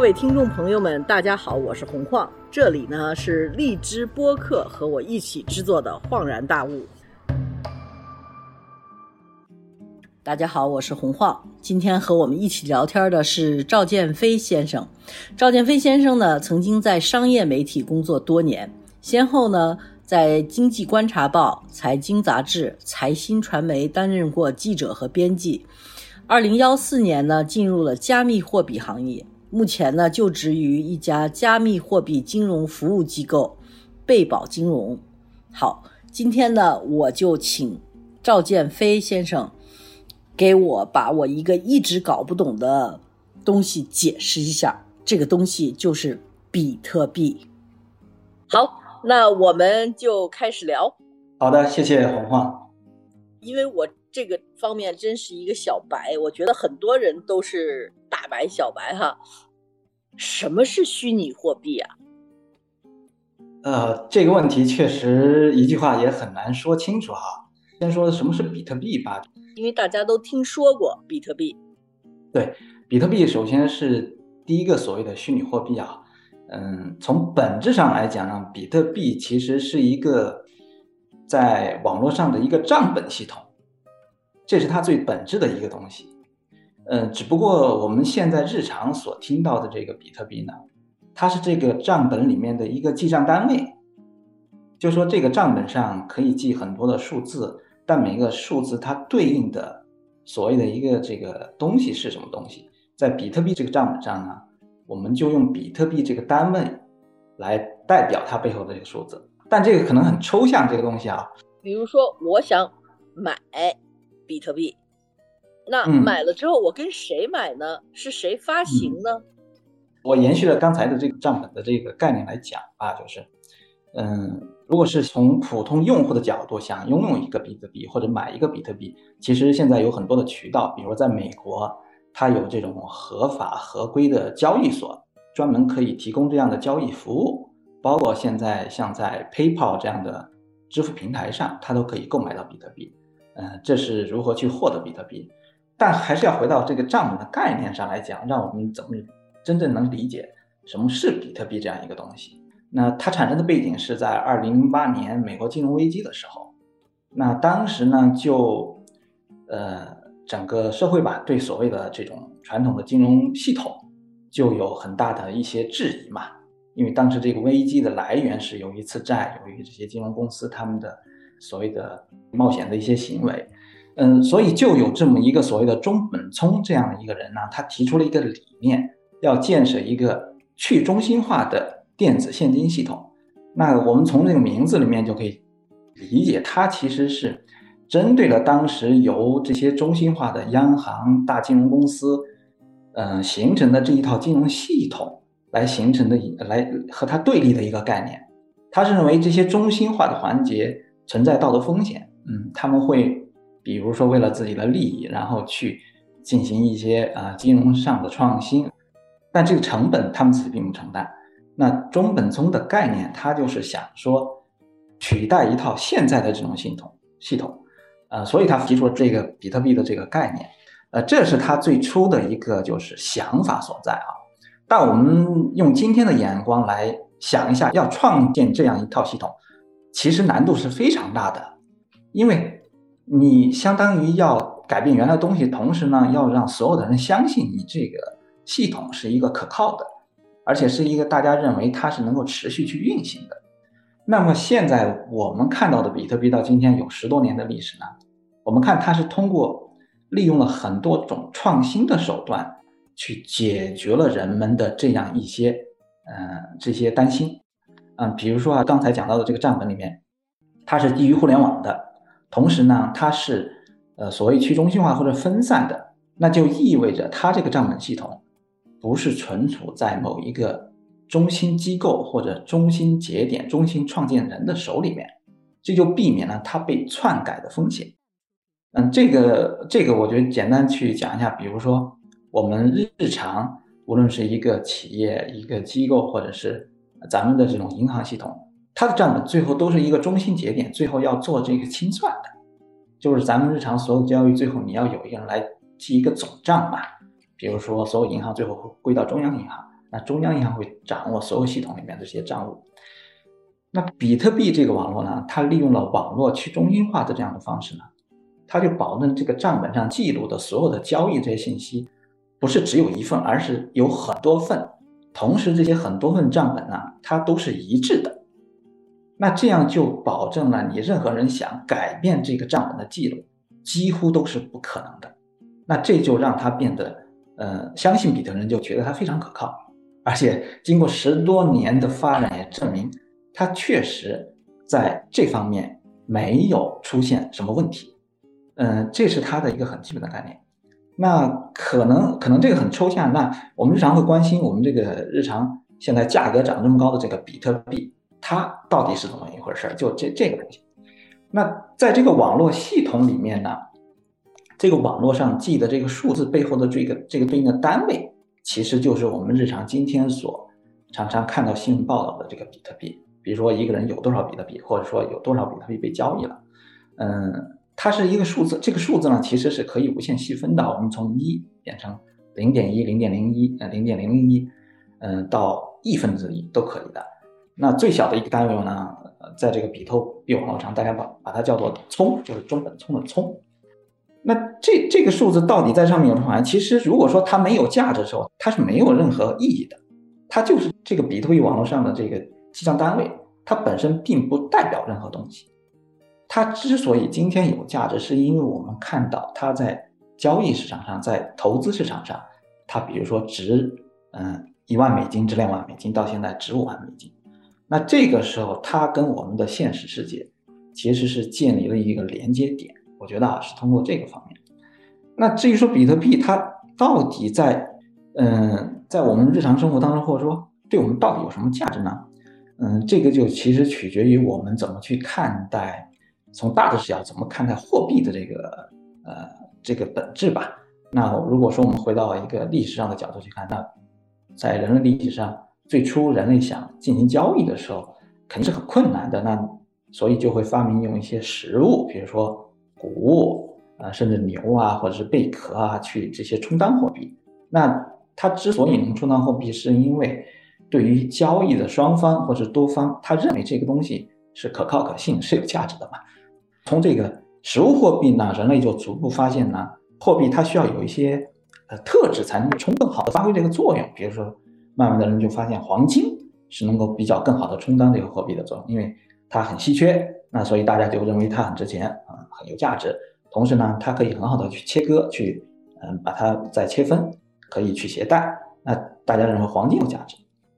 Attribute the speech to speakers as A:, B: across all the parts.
A: 各位听众朋友们，大家好，我是洪晃，这里呢是荔枝播客和我一起制作的《恍然大悟》。大家好，我是洪晃，今天和我们一起聊天的是赵建飞先生。赵建飞先生呢，曾经在商业媒体工作多年，先后呢在《经济观察报》《财经杂志》《财新传媒》担任过记者和编辑。二零幺四年呢，进入了加密货币行业。目前呢，就职于一家加密货币金融服务机构贝宝金融。好，今天呢，我就请赵建飞先生给我把我一个一直搞不懂的东西解释一下。这个东西就是比特币。好，那我们就开始聊。
B: 好的，谢谢红晃。
A: 因为我这个方面真是一个小白，我觉得很多人都是。大白小白哈，什么是虚拟货币啊？
B: 呃，这个问题确实一句话也很难说清楚哈。先说什么是比特币吧，
A: 因为大家都听说过比特币。
B: 对，比特币首先是第一个所谓的虚拟货币啊。嗯，从本质上来讲呢，比特币其实是一个在网络上的一个账本系统，这是它最本质的一个东西。嗯，只不过我们现在日常所听到的这个比特币呢，它是这个账本里面的一个记账单位，就说这个账本上可以记很多的数字，但每个数字它对应的所谓的一个这个东西是什么东西，在比特币这个账本上呢，我们就用比特币这个单位来代表它背后的这个数字，但这个可能很抽象，这个东西啊，
A: 比如说我想买比特币。那买了之后，我跟谁买呢？是谁发行呢？
B: 我延续了刚才的这个账本的这个概念来讲啊，就是，嗯，如果是从普通用户的角度想拥有一个比特币或者买一个比特币，其实现在有很多的渠道，比如在美国，它有这种合法合规的交易所，专门可以提供这样的交易服务，包括现在像在 PayPal 这样的支付平台上，它都可以购买到比特币。嗯，这是如何去获得比特币？但还是要回到这个账本的概念上来讲，让我们怎么真正能理解什么是比特币这样一个东西？那它产生的背景是在二零零八年美国金融危机的时候，那当时呢就，呃，整个社会吧对所谓的这种传统的金融系统就有很大的一些质疑嘛，因为当时这个危机的来源是由于次债，由于这些金融公司他们的所谓的冒险的一些行为。嗯，所以就有这么一个所谓的中本聪这样的一个人呢，他提出了一个理念，要建设一个去中心化的电子现金系统。那我们从这个名字里面就可以理解，它其实是针对了当时由这些中心化的央行、大金融公司，嗯，形成的这一套金融系统来形成的，来和它对立的一个概念。他是认为这些中心化的环节存在道德风险，嗯，他们会。比如说，为了自己的利益，然后去进行一些啊金融上的创新，但这个成本他们自己并不承担。那中本聪的概念，他就是想说取代一套现在的这种系统系统，呃，所以他提出这个比特币的这个概念，呃，这是他最初的一个就是想法所在啊。但我们用今天的眼光来想一下，要创建这样一套系统，其实难度是非常大的，因为。你相当于要改变原来的东西，同时呢，要让所有的人相信你这个系统是一个可靠的，而且是一个大家认为它是能够持续去运行的。那么现在我们看到的比特币到今天有十多年的历史呢，我们看它是通过利用了很多种创新的手段，去解决了人们的这样一些嗯这些担心，嗯，比如说啊，刚才讲到的这个账本里面，它是基于互联网的。同时呢，它是呃所谓去中心化或者分散的，那就意味着它这个账本系统不是存储在某一个中心机构或者中心节点、中心创建人的手里面，这就避免了它被篡改的风险。嗯，这个这个我觉得简单去讲一下，比如说我们日常无论是一个企业、一个机构，或者是咱们的这种银行系统。它的账本最后都是一个中心节点，最后要做这个清算的，就是咱们日常所有交易最后你要有一个人来记一个总账嘛。比如说，所有银行最后会归到中央银行，那中央银行会掌握所有系统里面这些账务。那比特币这个网络呢，它利用了网络去中心化的这样的方式呢，它就保证这个账本上记录的所有的交易这些信息，不是只有一份，而是有很多份，同时这些很多份账本呢，它都是一致的。那这样就保证了你任何人想改变这个账本的记录，几乎都是不可能的。那这就让他变得，呃，相信比特人就觉得它非常可靠，而且经过十多年的发展也证明。它确实在这方面没有出现什么问题，嗯，这是它的一个很基本的概念。那可能可能这个很抽象，那我们日常会关心我们这个日常现在价格涨这么高的这个比特币，它到底是怎么一回事儿？就这这个东西。那在这个网络系统里面呢，这个网络上记的这个数字背后的这个这个对应的单位，其实就是我们日常今天所常常看到新闻报道的这个比特币。比如说一个人有多少比特币，或者说有多少比特币被交易了，嗯，它是一个数字，这个数字呢其实是可以无限细分的，我们从一变成零点一、零点零一、呃零点零零一，嗯，到亿分之一都可以的。那最小的一个单位呢，在这个比特币网络上，大家把把它叫做聪，就是中本聪的聪。那这这个数字到底在上面有什么？其实如果说它没有价值的时候，它是没有任何意义的，它就是这个比特币网络上的这个。记账单位，它本身并不代表任何东西。它之所以今天有价值，是因为我们看到它在交易市场上，在投资市场上，它比如说值，嗯，一万美金，值两万美金，到现在值五万美金。那这个时候，它跟我们的现实世界其实是建立了一个连接点。我觉得啊，是通过这个方面。那至于说比特币，它到底在，嗯，在我们日常生活当中，或者说对我们到底有什么价值呢？嗯，这个就其实取决于我们怎么去看待，从大的视角怎么看待货币的这个呃这个本质吧。那如果说我们回到一个历史上的角度去看，那在人类历史上最初人类想进行交易的时候，肯定是很困难的。那所以就会发明用一些实物，比如说谷物啊，甚至牛啊，或者是贝壳啊，去这些充当货币。那它之所以能充当货币，是因为。对于交易的双方或者多方，他认为这个东西是可靠可信，是有价值的嘛？从这个实物货币呢，人类就逐步发现呢，货币它需要有一些呃特质才能充更好的发挥这个作用。比如说，慢慢的人就发现黄金是能够比较更好的充当这个货币的作用，因为它很稀缺，那所以大家就认为它很值钱啊，很有价值。同时呢，它可以很好的去切割，去嗯把它再切分，可以去携带，那大家认为黄金有价值。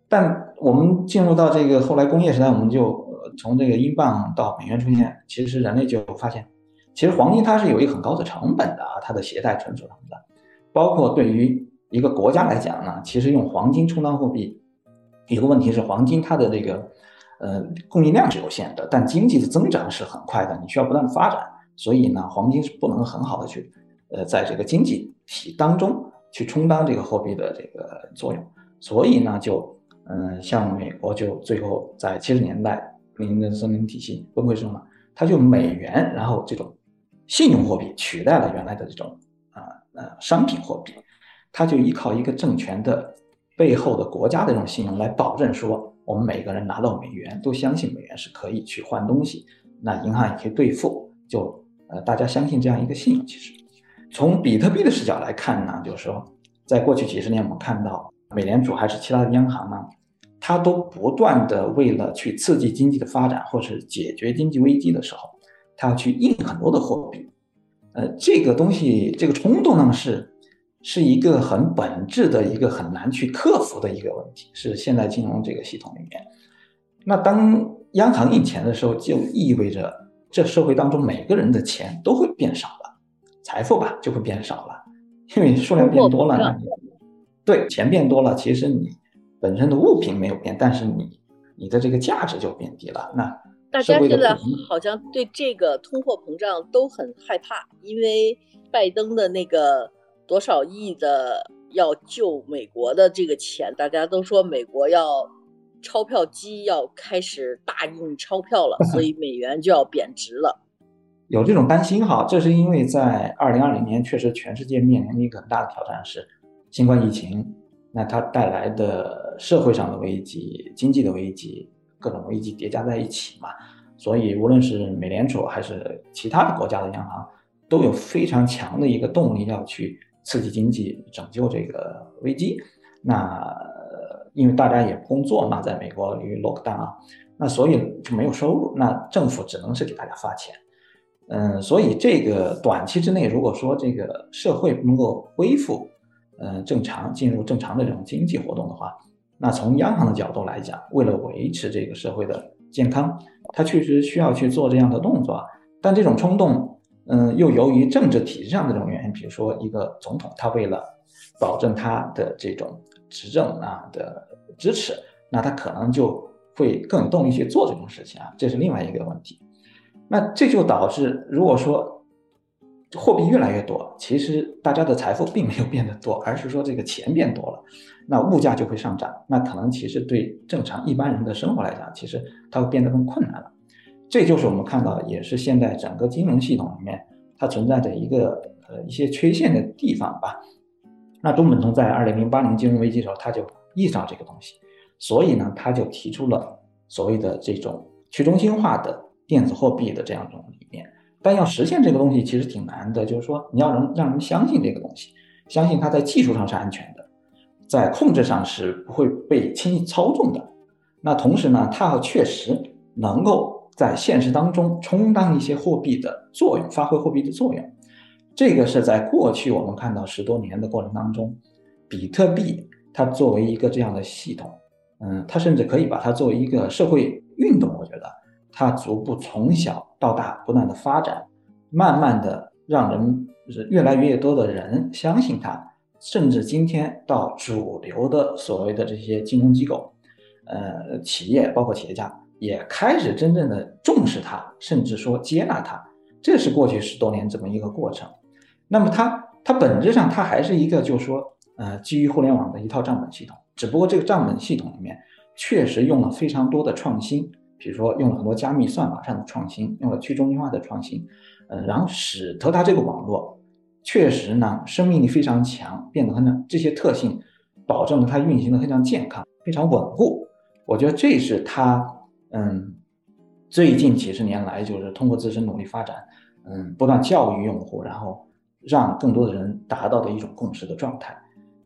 B: 但我们进入到这个后来工业时代，我们就从这个英镑到美元出现，其实人类就发现，其实黄金它是有一个很高的成本的啊，它的携带存储成本，包括对于一个国家来讲呢，其实用黄金充当货币，有个问题是黄金它的这个呃供应量是有限的，但经济的增长是很快的，你需要不断的发展，所以呢，黄金是不能很好的去呃在这个经济体当中去充当这个货币的这个作用，所以呢就。嗯，像美国就最后在七十年代林根森林体系崩溃之后呢，它就美元，然后这种信用货币取代了原来的这种啊呃商品货币，它就依靠一个政权的背后的国家的这种信用来保证说，我们每个人拿到美元都相信美元是可以去换东西，那银行也可以兑付，就呃大家相信这样一个信用。其实从比特币的视角来看呢，就是说在过去几十年我们看到。美联储还是其他的央行呢，它都不断的为了去刺激经济的发展，或是解决经济危机的时候，它要去印很多的货币。呃，这个东西，这个冲动呢，是是一个很本质的一个很难去克服的一个问题，是现代金融这个系统里面。那当央行印钱的时候，就意味着这社会当中每个人的钱都会变少了，财富吧就会变少了，因为数量变多了。对，钱变多了，其实你本身的物品没有变，但是你你的这个价值就变低了。那
A: 大家现在好像对这个通货膨胀都很害怕，因为拜登的那个多少亿的要救美国的这个钱，大家都说美国要钞票机要开始大印钞票了，所以美元就要贬值了。
B: 有这种担心哈，这是因为在二零二零年确实全世界面临的一个很大的挑战是。新冠疫情，那它带来的社会上的危机、经济的危机、各种危机叠加在一起嘛，所以无论是美联储还是其他的国家的央行，都有非常强的一个动力要去刺激经济、拯救这个危机。那因为大家也不工作嘛，在美国因为 lockdown 啊，那所以就没有收入，那政府只能是给大家发钱。嗯，所以这个短期之内，如果说这个社会能够恢复。嗯，正常进入正常的这种经济活动的话，那从央行的角度来讲，为了维持这个社会的健康，它确实需要去做这样的动作。但这种冲动，嗯，又由于政治体制上的这种原因，比如说一个总统，他为了保证他的这种执政啊的支持，那他可能就会更有动力去做这种事情啊，这是另外一个问题。那这就导致，如果说。货币越来越多，其实大家的财富并没有变得多，而是说这个钱变多了，那物价就会上涨，那可能其实对正常一般人的生活来讲，其实它会变得更困难了。这就是我们看到，也是现在整个金融系统里面它存在的一个呃一些缺陷的地方吧。那中本聪在二零零八年金融危机的时候，他就意识到这个东西，所以呢，他就提出了所谓的这种去中心化的电子货币的这样一种理念。但要实现这个东西其实挺难的，就是说你要能让人相信这个东西，相信它在技术上是安全的，在控制上是不会被轻易操纵的。那同时呢，它要确实能够在现实当中充当一些货币的作用，发挥货币的作用。这个是在过去我们看到十多年的过程当中，比特币它作为一个这样的系统，嗯，它甚至可以把它作为一个社会运动，我觉得。它逐步从小到大不断的发展，慢慢的让人就是越来越多的人相信它，甚至今天到主流的所谓的这些金融机构，呃，企业包括企业家也开始真正的重视它，甚至说接纳它。这是过去十多年这么一个过程。那么它它本质上它还是一个就是说呃基于互联网的一套账本系统，只不过这个账本系统里面确实用了非常多的创新。比如说用了很多加密算法上的创新，用了去中心化的创新，呃，然后使得它这个网络确实呢生命力非常强，变得很这些特性保证了它运行的非常健康、非常稳固。我觉得这是它嗯最近几十年来就是通过自身努力发展，嗯，不断教育用户，然后让更多的人达到的一种共识的状态。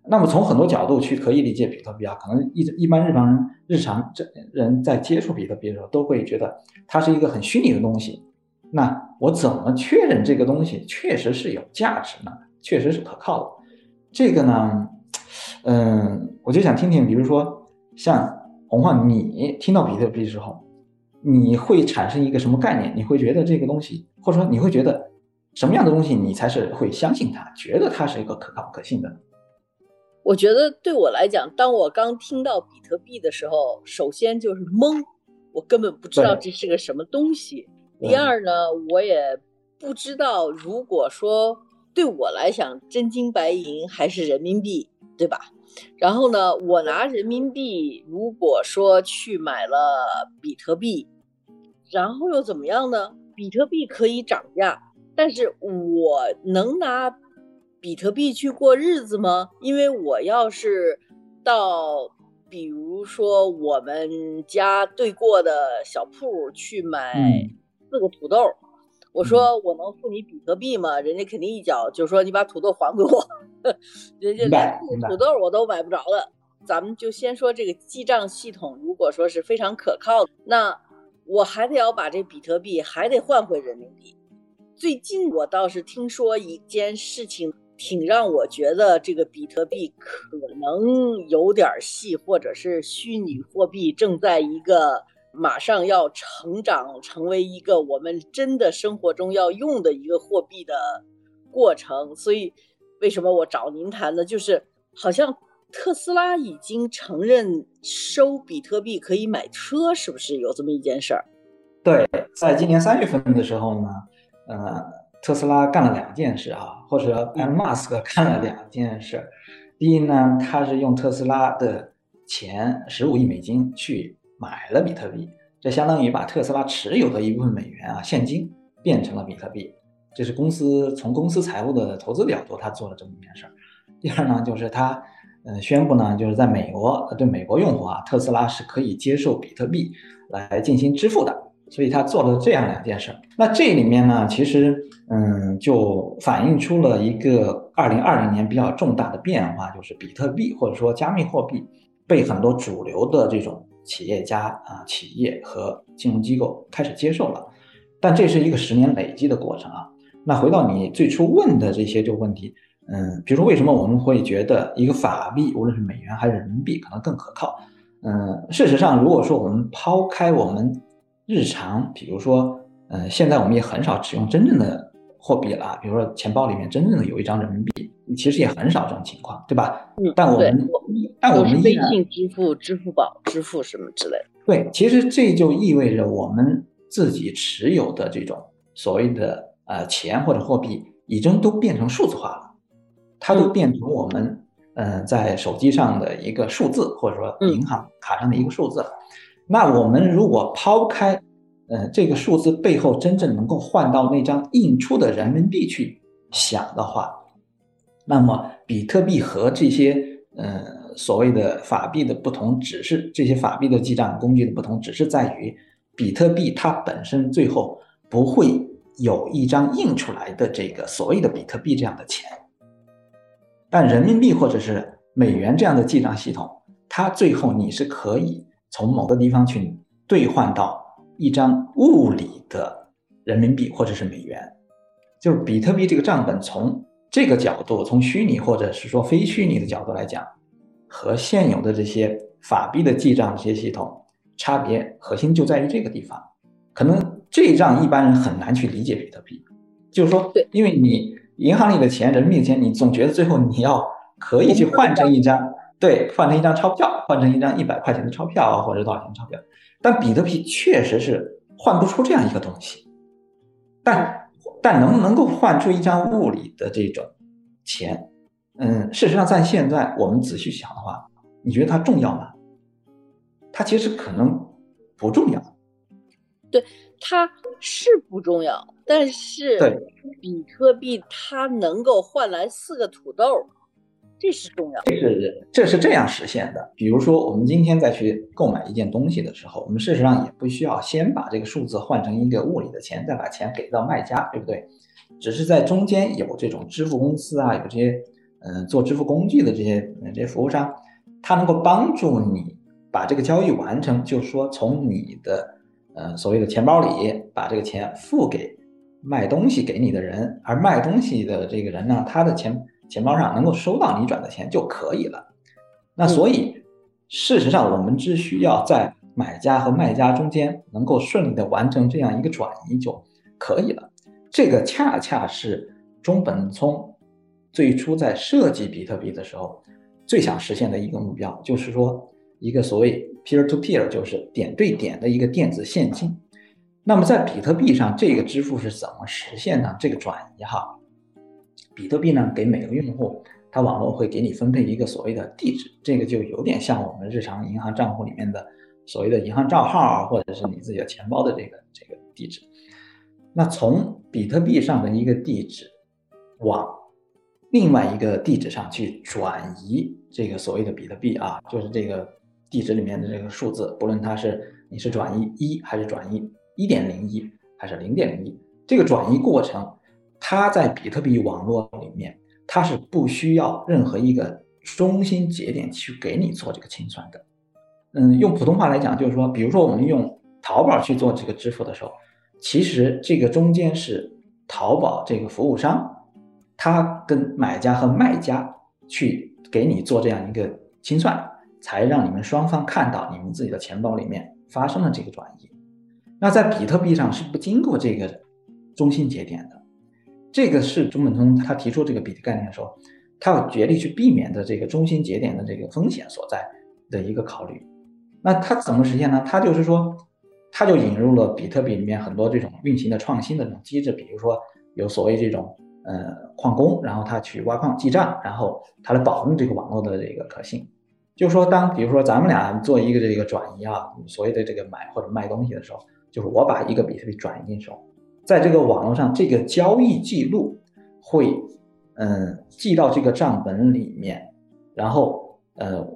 B: 那么从很多角度去可以理解比特币啊，可能一一般日常人日常这人在接触比特币的时候，都会觉得它是一个很虚拟的东西。那我怎么确认这个东西确实是有价值呢？确实是可靠的？这个呢，嗯，我就想听听，比如说像洪晃，你听到比特币之后，你会产生一个什么概念？你会觉得这个东西，或者说你会觉得什么样的东西你才是会相信它，觉得它是一个可靠可信的？
A: 我觉得对我来讲，当我刚听到比特币的时候，首先就是懵，我根本不知道这是个什么东西。第二呢，我也不知道，如果说对我来讲，真金白银还是人民币，对吧？然后呢，我拿人民币，如果说去买了比特币，然后又怎么样呢？比特币可以涨价，但是我能拿。比特币去过日子吗？因为我要是到，比如说我们家对过的小铺去买四个土豆，我说我能付你比特币吗？人家肯定一脚就说你把土豆还给我，人家连土豆我都买不着了。咱们就先说这个记账系统，如果说是非常可靠的，那我还得要把这比特币还得换回人民币。最近我倒是听说一件事情。挺让我觉得这个比特币可能有点戏，或者是虚拟货币正在一个马上要成长成为一个我们真的生活中要用的一个货币的过程。所以，为什么我找您谈呢？就是好像特斯拉已经承认收比特币可以买车，是不是有这么一件事儿？
B: 对，在今年三月份的时候呢，呃。特斯拉干了两件事啊，或者 Elon Musk 干了两件事。第一呢，他是用特斯拉的钱十五亿美金去买了比特币，这相当于把特斯拉持有的一部分美元啊现金变成了比特币。这是公司从公司财务的投资角度，他做了这么一件事儿。第二呢，就是他呃宣布呢，就是在美国对美国用户啊，特斯拉是可以接受比特币来进行支付的，所以他做了这样两件事儿。那这里面呢，其实嗯，就反映出了一个二零二零年比较重大的变化，就是比特币或者说加密货币被很多主流的这种企业家啊、企业和金融机构开始接受了。但这是一个十年累积的过程啊。那回到你最初问的这些这个问题，嗯，比如说为什么我们会觉得一个法币，无论是美元还是人民币，可能更可靠？嗯，事实上，如果说我们抛开我们日常，比如说，嗯，现在我们也很少使用真正的货币了，比如说钱包里面真正的有一张人民币，其实也很少这种情况，对吧？
A: 嗯，
B: 但我们，但我们
A: 微信支付、支付宝支付什么之类的。
B: 对，其实这就意味着我们自己持有的这种所谓的。呃，钱或者货币已经都变成数字化了，它都变成我们嗯在手机上的一个数字，或者说银行卡上的一个数字。那我们如果抛开呃这个数字背后真正能够换到那张印出的人民币去想的话，那么比特币和这些呃所谓的法币的不同，只是这些法币的记账工具的不同，只是在于比特币它本身最后不会。有一张印出来的这个所谓的比特币这样的钱，但人民币或者是美元这样的记账系统，它最后你是可以从某个地方去兑换到一张物理的人民币或者是美元，就是比特币这个账本从这个角度，从虚拟或者是说非虚拟的角度来讲，和现有的这些法币的记账这些系统差别核心就在于这个地方，可能。这账一般人很难去理解比特币，就是说，
A: 对，
B: 因为你银行里的钱、人民币钱，你总觉得最后你要可以去换成一张，对，换成一张钞票，换成一张一百块钱的钞票或者多少钱钞票。但比特币确实是换不出这样一个东西，但但能不能够换出一张物理的这种钱，嗯，事实上在现在我们仔细想的话，你觉得它重要吗？它其实可能不重要。
A: 对。它是不重要，但是比特币它能够换来四个土豆，这是重要。
B: 这是这是这样实现的。比如说，我们今天再去购买一件东西的时候，我们事实上也不需要先把这个数字换成一个物理的钱，再把钱给到卖家，对不对？只是在中间有这种支付公司啊，有这些嗯做支付工具的这些这些服务商，它能够帮助你把这个交易完成，就是说从你的。呃，所谓的钱包里把这个钱付给卖东西给你的人，而卖东西的这个人呢，他的钱钱包上能够收到你转的钱就可以了。那所以事实上，我们只需要在买家和卖家中间能够顺利的完成这样一个转移就可以了。这个恰恰是中本聪最初在设计比特币的时候最想实现的一个目标，就是说。一个所谓 peer to peer 就是点对点的一个电子现金。那么在比特币上，这个支付是怎么实现呢？这个转移哈，比特币呢给每个用户，它网络会给你分配一个所谓的地址，这个就有点像我们日常银行账户里面的所谓的银行账号啊，或者是你自己的钱包的这个这个地址。那从比特币上的一个地址往另外一个地址上去转移这个所谓的比特币啊，就是这个。地址里面的这个数字，不论它是你是转移一还是转移一点零一还是零点零一，这个转移过程，它在比特币网络里面，它是不需要任何一个中心节点去给你做这个清算的。嗯，用普通话来讲，就是说，比如说我们用淘宝去做这个支付的时候，其实这个中间是淘宝这个服务商，他跟买家和卖家去给你做这样一个清算。才让你们双方看到你们自己的钱包里面发生了这个转移。那在比特币上是不经过这个中心节点的，这个是中本聪他提出这个比特概念的时候，他要竭力去避免的这个中心节点的这个风险所在的一个考虑。那他怎么实现呢？他就是说，他就引入了比特币里面很多这种运行的创新的这种机制，比如说有所谓这种呃矿工，然后他去挖矿记账，然后他来保证这个网络的这个可信。就是说，当比如说咱们俩做一个这个转移啊，所谓的这个买或者卖东西的时候，就是我把一个比特币转移进手，在这个网络上，这个交易记录会，嗯，记到这个账本里面，然后呃，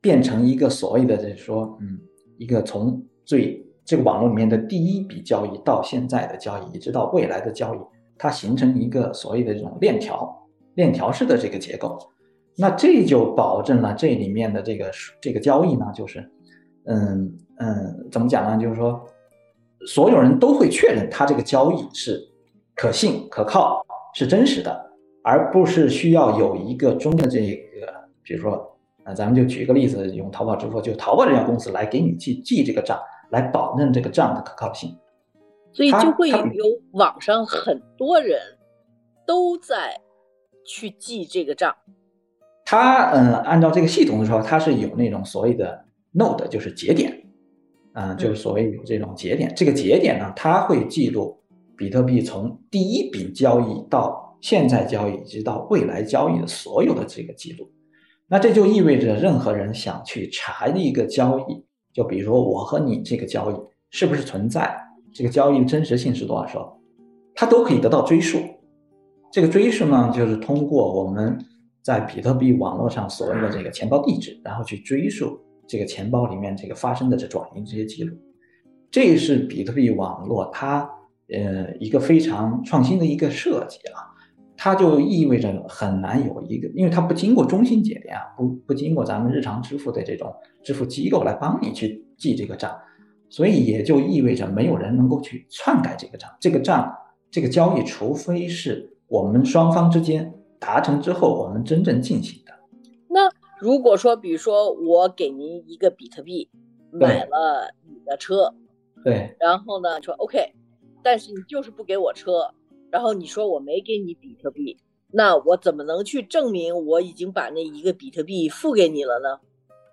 B: 变成一个所谓的就是说，嗯，一个从最这个网络里面的第一笔交易到现在的交易，一直到未来的交易，它形成一个所谓的这种链条、链条式的这个结构。那这就保证了这里面的这个这个交易呢，就是，嗯嗯，怎么讲呢？就是说，所有人都会确认他这个交易是可信、可靠、是真实的。而不是需要有一个中间的这个，比如说，啊，咱们就举一个例子，用淘宝支付，就淘宝这家公司来给你去记这个账，来保证这个账的可靠性。
A: 所以就会有网上很多人都在去记这个账。
B: 他嗯，按照这个系统的时候，它是有那种所谓的 node，就是节点，啊，就是所谓有这种节点。这个节点呢，它会记录比特币从第一笔交易到。现在交易以及到未来交易的所有的这个记录，那这就意味着任何人想去查一个交易，就比如说我和你这个交易是不是存在，这个交易的真实性是多少，时候，他都可以得到追溯。这个追溯呢，就是通过我们在比特币网络上所谓的这个钱包地址，然后去追溯这个钱包里面这个发生的这转移这些记录。这是比特币网络它呃一个非常创新的一个设计啊。它就意味着很难有一个，因为它不经过中心节点啊，不不经过咱们日常支付的这种支付机构来帮你去记这个账，所以也就意味着没有人能够去篡改这个账。这个账这个交易，除非是我们双方之间达成之后，我们真正进行。
A: 如果说，比如说我给您一个比特币，买了你的车，
B: 对，
A: 然后呢说 OK，但是你就是不给我车。然后你说我没给你比特币，那我怎么能去证明我已经把那一个比特币付给你了呢？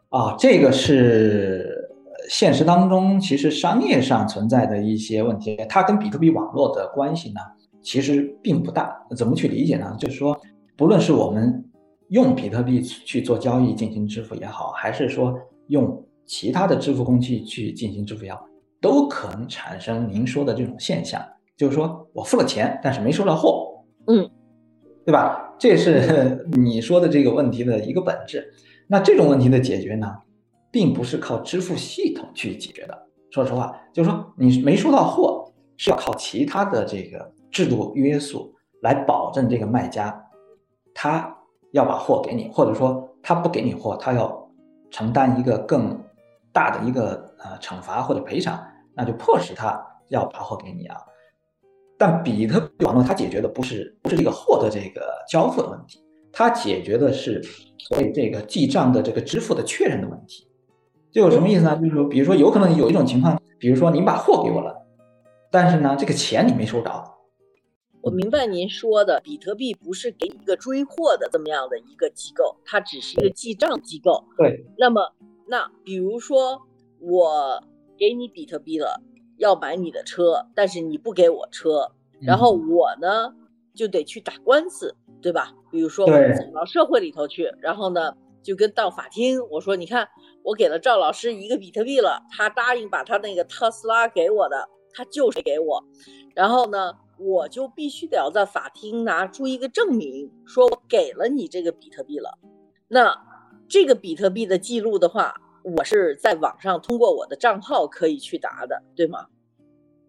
B: 啊，这个是现实当中其实商业上存在的一些问题，它跟比特币网络的关系呢，其实并不大。怎么去理解呢？就是说，不论是我们用比特币去做交易进行支付也好，还是说用其他的支付工具去进行支付也好，都可能产生您说的这种现象。就是说我付了钱，但是没收到货，
A: 嗯，
B: 对吧？这是 你说的这个问题的一个本质。那这种问题的解决呢，并不是靠支付系统去解决的。说实话，就是说你没收到货，是要靠其他的这个制度约束来保证这个卖家，他要把货给你，或者说他不给你货，他要承担一个更大的一个呃惩罚或者赔偿，那就迫使他要把货给你啊。但比特币网络它解决的不是不是这个货的这个交付的问题，它解决的是所谓这个记账的这个支付的确认的问题。这有什么意思呢？就是说，比如说有可能有一种情况，比如说您把货给我了，但是呢这个钱你没收着。
A: 我明白您说的，比特币不是给一个追货的这么样的一个机构，它只是一个记账机构。
B: 对。
A: 那么那比如说我给你比特币了。要买你的车，但是你不给我车，然后我呢就得去打官司，对吧？比如说我走到社会里头去，然后呢就跟到法庭，我说你看我给了赵老师一个比特币了，他答应把他那个特斯拉给我的，他就是给我，然后呢我就必须得要在法庭拿出一个证明，说我给了你这个比特币了，那这个比特币的记录的话。我是在网上通过我的账号可以去答的，对吗？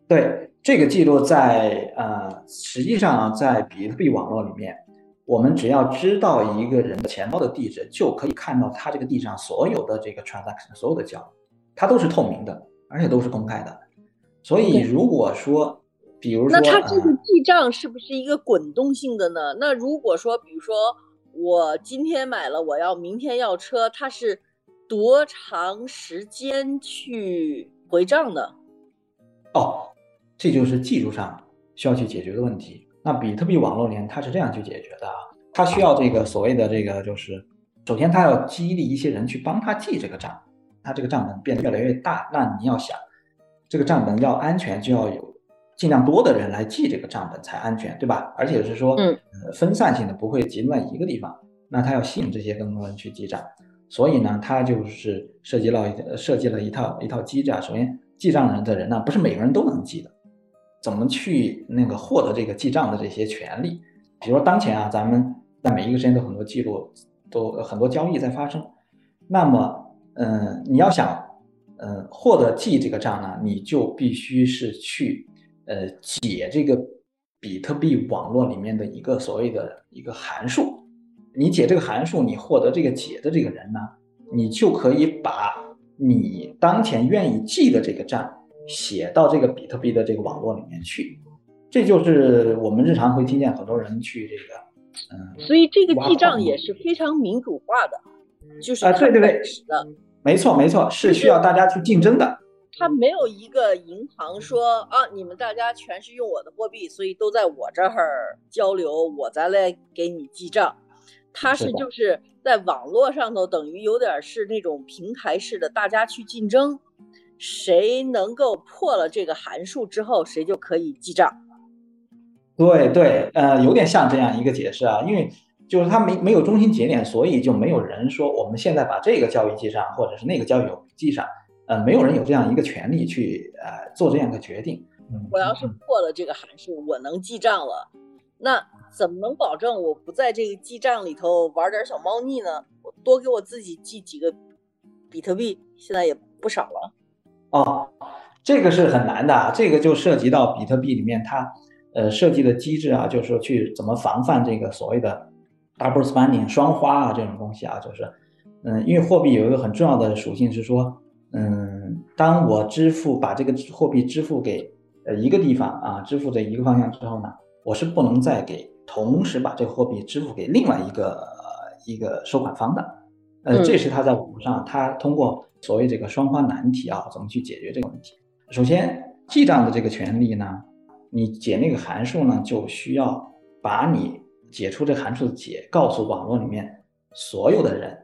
B: 对，这个记录在呃，实际上啊，在比特币网络里面，我们只要知道一个人的钱包的地址，就可以看到他这个地上所有的这个 transaction，所有的交易，它都是透明的，而且都是公开的。所以如果说，比如说，
A: 那它这个记账是不是一个滚动性的呢？那如果说，比如说我今天买了，我要明天要车，它是？多长时间去回账呢？
B: 哦，这就是技术上需要去解决的问题。那比特币网络里面它是这样去解决的啊，它需要这个所谓的这个就是，首先它要激励一些人去帮他记这个账，它这个账本变得越来越大。那你要想，这个账本要安全，就要有尽量多的人来记这个账本才安全，对吧？而且是说，
A: 嗯，
B: 分散性的不会集中在一个地方。那他要吸引这些更多人去记账。所以呢，他就是设计了设计了一套一套机制啊。首先，记账人的人呢，不是每个人都能记的，怎么去那个获得这个记账的这些权利？比如说当前啊，咱们在每一个时间都很多记录，都很多交易在发生。那么，嗯，你要想，呃，获得记这个账呢，你就必须是去，呃，解这个比特币网络里面的一个所谓的一个函数。你解这个函数，你获得这个解的这个人呢，你就可以把你当前愿意记的这个账写到这个比特币的这个网络里面去。这就是我们日常会听见很多人去这个，嗯，
A: 所以这个记账也是非常民主化的，就是
B: 啊，对对对，
A: 的，
B: 没错没错，是需要大家去竞争的。
A: 他没有一个银行说啊，你们大家全是用我的货币，所以都在我这儿交流，我再来给你记账。他是就是在网络上头，等于有点是那种平台式的，大家去竞争，谁能够破了这个函数之后，谁就可以记账。
B: 对对，呃，有点像这样一个解释啊，因为就是它没没有中心节点，所以就没有人说我们现在把这个交易记上，或者是那个交易记上，呃，没有人有这样一个权利去呃做这样一个决定。
A: 我要是破了这个函数，我能记账了，那怎么能保证我不在这个记账里头玩点小猫腻呢？我多给我自己记几个比特币，现在也不少了。
B: 哦，这个是很难的，这个就涉及到比特币里面它。呃，设计的机制啊，就是说去怎么防范这个所谓的 double spending 双花啊这种东西啊，就是，嗯，因为货币有一个很重要的属性是说，嗯，当我支付把这个货币支付给呃一个地方啊，支付这一个方向之后呢，我是不能再给同时把这个货币支付给另外一个一个收款方的，呃，这是他在网络上他通过所谓这个双方难题啊，怎么去解决这个问题？首先，记账的这个权利呢？你解那个函数呢，就需要把你解出这函数的解告诉网络里面所有的人，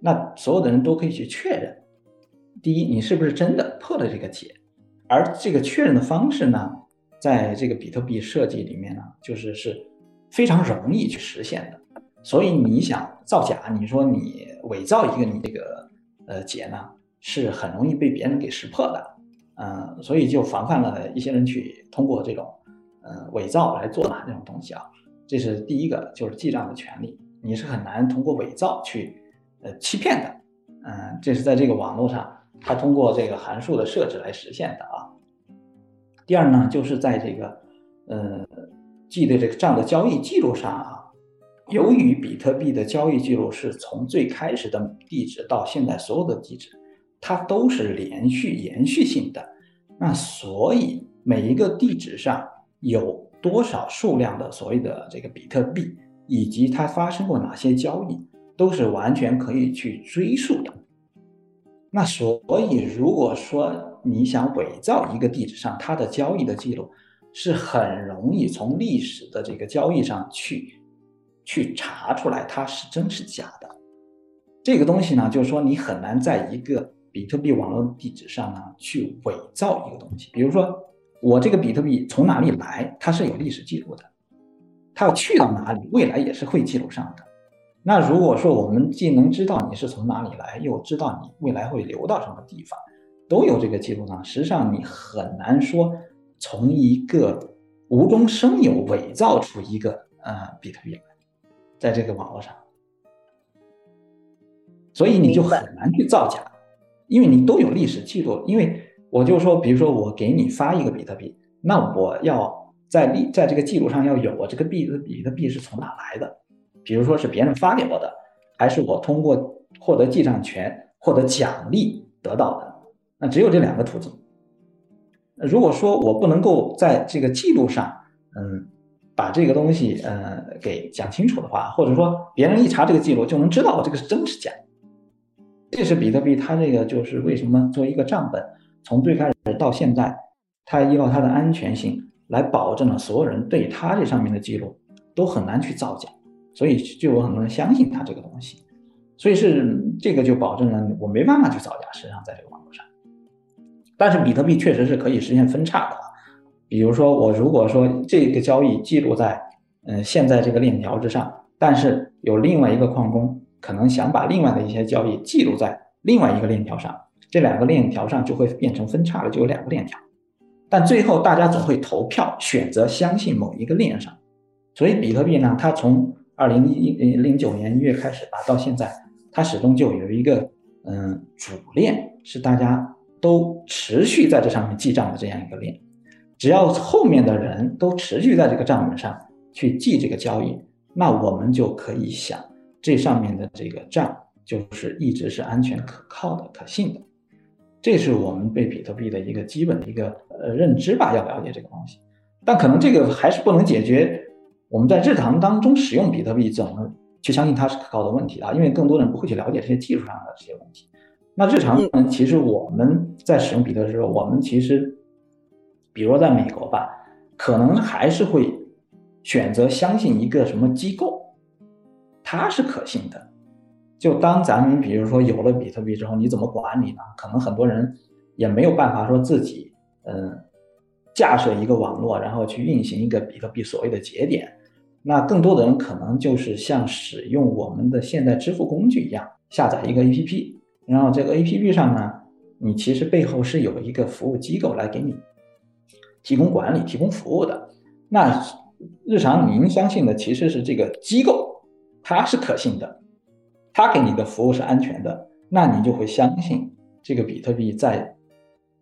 B: 那所有的人都可以去确认，第一，你是不是真的破了这个解，而这个确认的方式呢，在这个比特币设计里面呢，就是是非常容易去实现的。所以你想造假，你说你伪造一个你这个呃解呢，是很容易被别人给识破的。嗯，所以就防范了一些人去通过这种，呃，伪造来做的这种东西啊。这是第一个，就是记账的权利，你是很难通过伪造去，呃，欺骗的。嗯，这是在这个网络上，它通过这个函数的设置来实现的啊。第二呢，就是在这个，呃，记的这个账的交易记录上啊，由于比特币的交易记录是从最开始的地址到现在所有的地址。它都是连续延续性的，那所以每一个地址上有多少数量的所谓的这个比特币，以及它发生过哪些交易，都是完全可以去追溯的。那所以如果说你想伪造一个地址上它的交易的记录，是很容易从历史的这个交易上去去查出来它是真是假的。这个东西呢，就是说你很难在一个比特币网络地址上呢，去伪造一个东西，比如说我这个比特币从哪里来，它是有历史记录的，它要去到哪里，未来也是会记录上的。那如果说我们既能知道你是从哪里来，又知道你未来会流到什么地方，都有这个记录呢，实际上你很难说从一个无中生有伪造出一个呃比特币来，在这个网络上，所以你就很难去造假。因为你都有历史记录，因为我就说，比如说我给你发一个比特币，那我要在历在这个记录上要有我这个币的比特币是从哪来的，比如说是别人发给我的，还是我通过获得记账权获得奖励得到的，那只有这两个途径。如果说我不能够在这个记录上，嗯，把这个东西呃给讲清楚的话，或者说别人一查这个记录就能知道我这个是真是假。这是比特币，它这个就是为什么作为一个账本，从最开始到现在，它依靠它的安全性来保证了所有人对它这上面的记录都很难去造假，所以就有很多人相信它这个东西，所以是这个就保证了我没办法去造假。实际上在这个网络上，但是比特币确实是可以实现分叉的，比如说我如果说这个交易记录在嗯现在这个链条之上，但是有另外一个矿工。可能想把另外的一些交易记录在另外一个链条上，这两个链条上就会变成分叉了，就有两个链条。但最后大家总会投票选择相信某一个链上。所以比特币呢，它从二零一零九年一月开始吧，到现在，它始终就有一个嗯，主链是大家都持续在这上面记账的这样一个链。只要后面的人都持续在这个账本上去记这个交易，那我们就可以想，这上面的这个账就是一直是安全可靠的、可信的。这是我们对比特币的一个基本的一个呃认知吧，要了解这个东西。但可能这个还是不能解决我们在日常当中使用比特币怎么去相信它是可靠的问题啊，因为更多人不会去了解这些技术上的这些问题。那日常其实我们在使用比特币的时候，我们其实。比如说，在美国吧，可能还是会选择相信一个什么机构，它是可信的。就当咱们比如说有了比特币之后，你怎么管理呢？可能很多人也没有办法说自己，嗯，架设一个网络，然后去运行一个比特币所谓的节点。那更多的人可能就是像使用我们的现代支付工具一样，下载一个 APP，然后这个 APP 上呢，你其实背后是有一个服务机构来给你。提供管理、提供服务的，那日常您相信的其实是这个机构，它是可信的，它给你的服务是安全的，那你就会相信这个比特币在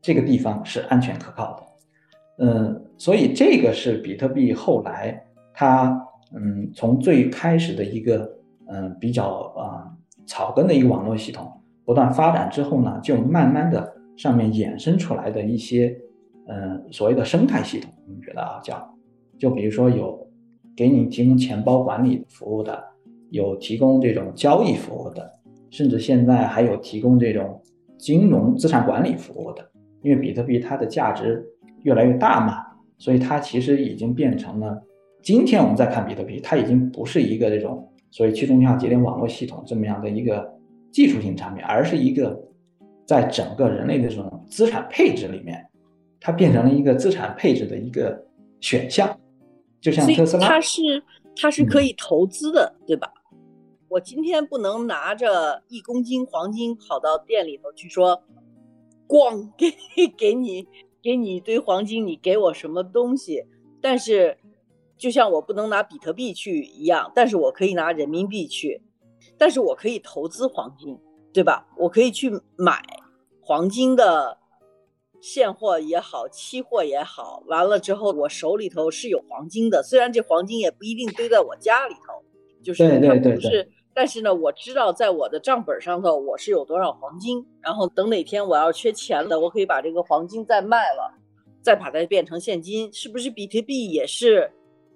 B: 这个地方是安全可靠的。嗯，所以这个是比特币后来它嗯从最开始的一个嗯比较啊草根的一个网络系统不断发展之后呢，就慢慢的上面衍生出来的一些。嗯，所谓的生态系统，我们觉得啊，叫，就比如说有给你提供钱包管理服务的，有提供这种交易服务的，甚至现在还有提供这种金融资产管理服务的。因为比特币它的价值越来越大嘛，所以它其实已经变成了，今天我们再看比特币，它已经不是一个这种所谓去中心化节点网络系统这么样的一个技术性产品，而是一个在整个人类的这种资产配置里面。它变成了一个资产配置的一个选项，就像特斯拉，
A: 它是它是可以投资的，对吧？我今天不能拿着一公斤黄金跑到店里头去说，咣给给你给你一堆黄金，你给我什么东西？但是就像我不能拿比特币去一样，但是我可以拿人民币去，但是我可以投资黄金，对吧？我可以去买黄金的。现货也好，期货也好，完了之后我手里头是有黄金的，虽然这黄金也不一定堆在我家里头，就是它不是，但是呢，我知道在我的账本上头我是有多少黄金，然后等哪天我要缺钱了，我可以把这个黄金再卖了，再把它变成现金，是不是比特币也是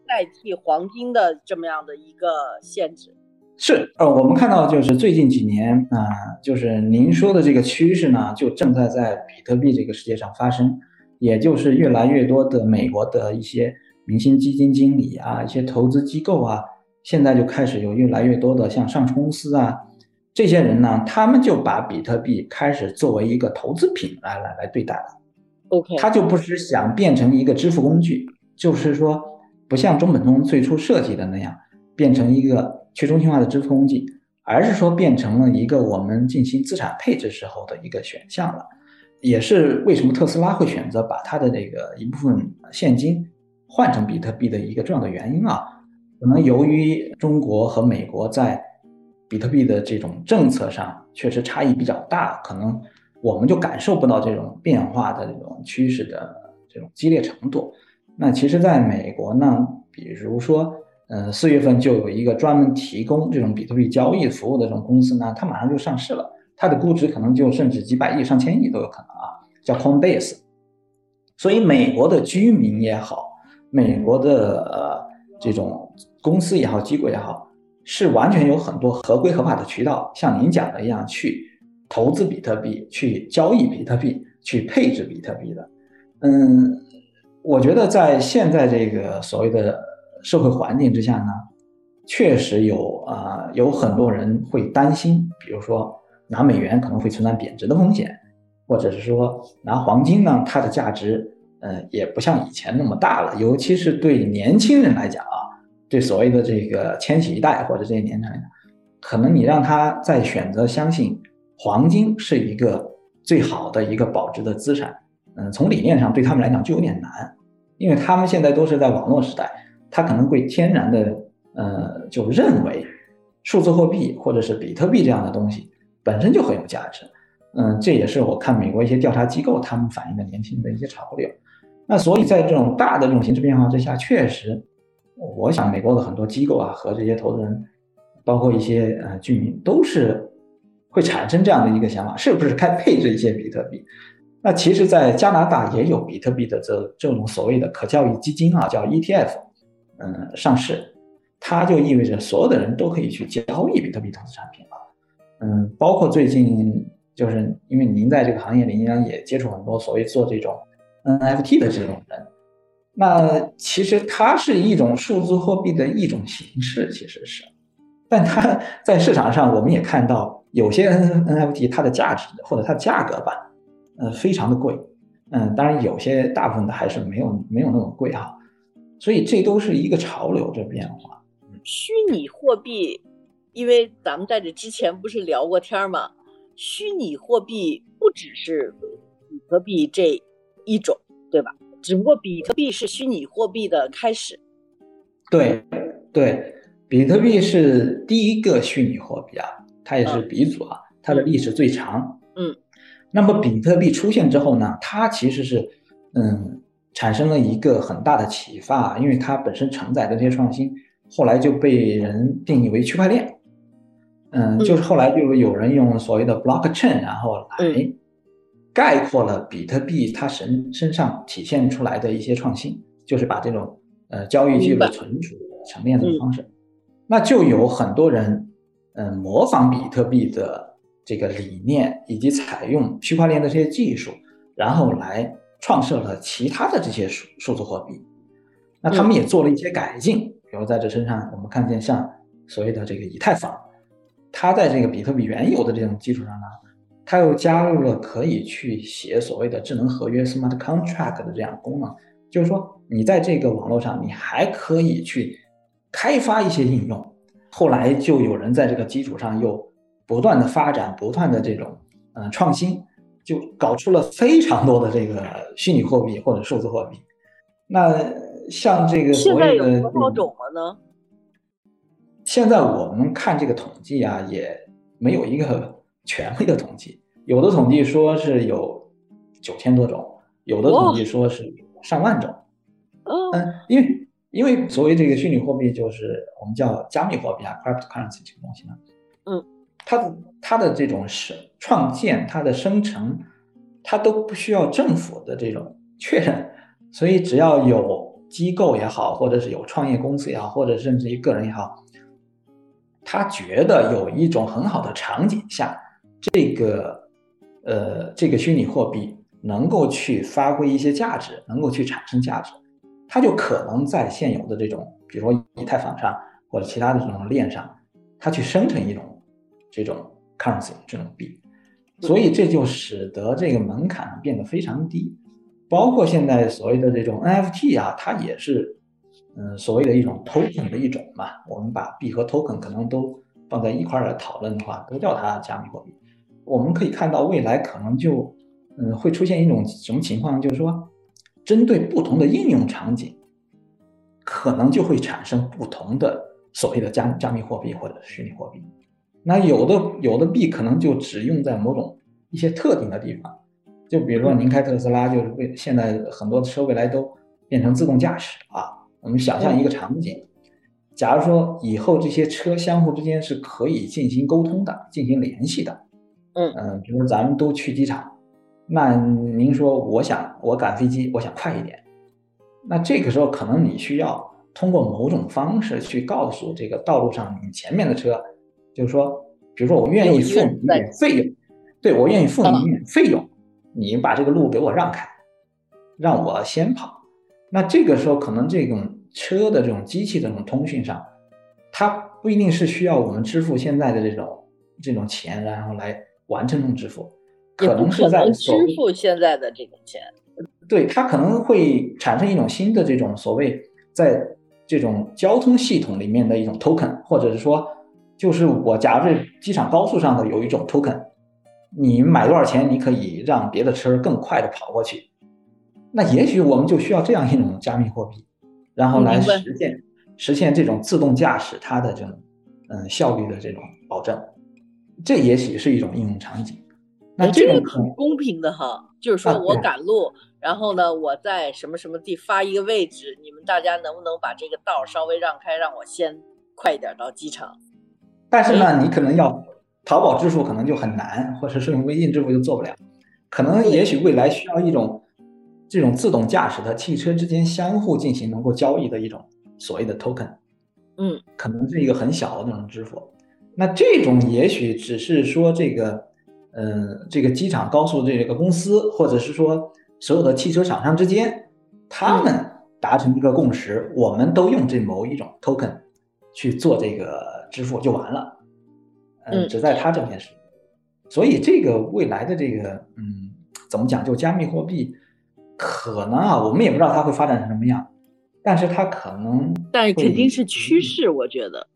A: 代替黄金的这么样的一个限制？
B: 是，呃，我们看到就是最近几年啊，就是您说的这个趋势呢，就正在在比特币这个世界上发生，也就是越来越多的美国的一些明星基金经理啊，一些投资机构啊，现在就开始有越来越多的像上市公司啊，这些人呢，他们就把比特币开始作为一个投资品来来来对待了。
A: OK，
B: 他就不是想变成一个支付工具，就是说不像中本聪最初设计的那样变成一个。去中心化的支付工具，而是说变成了一个我们进行资产配置时候的一个选项了，也是为什么特斯拉会选择把它的这个一部分现金换成比特币的一个重要的原因啊。可能由于中国和美国在比特币的这种政策上确实差异比较大，可能我们就感受不到这种变化的这种趋势的这种激烈程度。那其实，在美国呢，比如说。呃，四月份就有一个专门提供这种比特币交易服务的这种公司呢，它马上就上市了，它的估值可能就甚至几百亿、上千亿都有可能啊，叫 Coinbase。所以美国的居民也好，美国的呃这种公司也好、机构也好，是完全有很多合规合法的渠道，像您讲的一样去投资比特币、去交易比特币、去配置比特币的。嗯，我觉得在现在这个所谓的。社会环境之下呢，确实有啊，有很多人会担心，比如说拿美元可能会存在贬值的风险，或者是说拿黄金呢，它的价值呃也不像以前那么大了，尤其是对年轻人来讲啊，对所谓的这个千禧一代或者这些年轻人，可能你让他再选择相信黄金是一个最好的一个保值的资产，嗯，从理念上对他们来讲就有点难，因为他们现在都是在网络时代。他可能会天然的，呃，就认为数字货币或者是比特币这样的东西，本身就很有价值。嗯，这也是我看美国一些调查机构他们反映的年轻的一些潮流。那所以在这种大的这种形势变化之下，确实，我想美国的很多机构啊和这些投资人，包括一些呃居民，都是会产生这样的一个想法：是不是该配置一些比特币？那其实，在加拿大也有比特币的这这种所谓的可交易基金啊，叫 ETF，嗯，上市，它就意味着所有的人都可以去交易比特币投资产品了。嗯，包括最近，就是因为您在这个行业里，应该也接触很多所谓做这种 NFT 的这种人。那其实它是一种数字货币的一种形式，其实是，但它在市场上，我们也看到有些 NFT 它的价值或者它的价格吧。呃，非常的贵，嗯，当然有些大部分的还是没有没有那么贵哈，所以这都是一个潮流这变化。
A: 虚拟货币，因为咱们在这之前不是聊过天吗？虚拟货币不只是比特币这一种，对吧？只不过比特币是虚拟货币的开始。
B: 对对，比特币是第一个虚拟货币啊，它也是鼻祖啊，它的历史最长。
A: 嗯。
B: 那么比特币出现之后呢，它其实是，嗯，产生了一个很大的启发，因为它本身承载的这些创新，后来就被人定义为区块链，嗯，就是后来就有人用所谓的 blockchain，然后来概括了比特币它身身上体现出来的一些创新，就是把这种呃交易记录存储成链子的方式，那就有很多人嗯模仿比特币的。这个理念以及采用区块链的这些技术，然后来创设了其他的这些数数字货币。那他们也做了一些改进，比如在这身上，我们看见像所谓的这个以太坊，它在这个比特币原有的这种基础上呢，它又加入了可以去写所谓的智能合约 （smart contract） 的这样功能，就是说你在这个网络上，你还可以去开发一些应用。后来就有人在这个基础上又。不断的发展，不断的这种嗯创新，就搞出了非常多的这个虚拟货币或者数字货币。那像这个所谓的
A: 多少种了呢？
B: 现在我们看这个统计啊，也没有一个 权威的统计。有的统计说是有九千多种，有的统计说是上万种。嗯，因为因为所谓这个虚拟货币，就是我们叫加密货币啊，cryptocurrency 这个东西呢。嗯。它的它的这种生创建，它的生成，它都不需要政府的这种确认，所以只要有机构也好，或者是有创业公司也好，或者甚至于个人也好，他觉得有一种很好的场景下，这个呃这个虚拟货币能够去发挥一些价值，能够去产生价值，它就可能在现有的这种，比如说以太坊上或者其他的这种链上，它去生成一种。这种 currency 这种币，所以这就使得这个门槛变得非常低，包括现在所谓的这种 NFT 啊，它也是，嗯，所谓的一种 token 的一种嘛。我们把币和 token 可能都放在一块儿来讨论的话，都叫它加密货币。我们可以看到未来可能就，嗯，会出现一种什么情况，就是说，针对不同的应用场景，可能就会产生不同的所谓的加加密货币或者虚拟货币。那有的有的币可能就只用在某种一些特定的地方，就比如说您开特斯拉，就是为现在很多车未来都变成自动驾驶啊。我们想象一个场景，假如说以后这些车相互之间是可以进行沟通的、进行联系的，
A: 嗯
B: 嗯，比如咱们都去机场，那您说我想我赶飞机，我想快一点，那这个时候可能你需要通过某种方式去告诉这个道路上你前面的车。就是说，比如说我愿意付你一点费用，对我愿意付你一点费用，你把这个路给我让开，让我先跑。那这个时候可能这种车的这种机器的这种通讯上，它不一定是需要我们支付现在的这种这种钱，然后来完成这种支付，可能是在
A: 支付现在的这种钱。
B: 对，它可能会产生一种新的这种所谓在这种交通系统里面的一种 token，或者是说。就是我，假如这机场高速上的有一种 token，你买多少钱，你可以让别的车更快的跑过去。那也许我们就需要这样一种加密货币，然后来实现实现这种自动驾驶它的这种嗯效率的这种保证。这也许是一种应用场景。那这
A: 个很公平的哈，就是说我赶路，然后呢，我在什么什么地发一个位置，你们大家能不能把这个道稍微让开，让我先快一点到机场？
B: 但是呢，你可能要淘宝支付可能就很难，或者是用微信支付就做不了。可能也许未来需要一种这种自动驾驶的汽车之间相互进行能够交易的一种所谓的 token。
A: 嗯，
B: 可能是一个很小的那种支付。那这种也许只是说这个。嗯，这个机场高速这个公司，或者是说所有的汽车厂商之间，他们达成一个共识，我们都用这某一种 token 去做这个支付就完了。嗯，只在他这边是。所以这个未来的这个，嗯，怎么讲？就加密货币，可能啊，我们也不知道它会发展成什么样，但是它可能，
A: 但肯定是趋势，我觉得。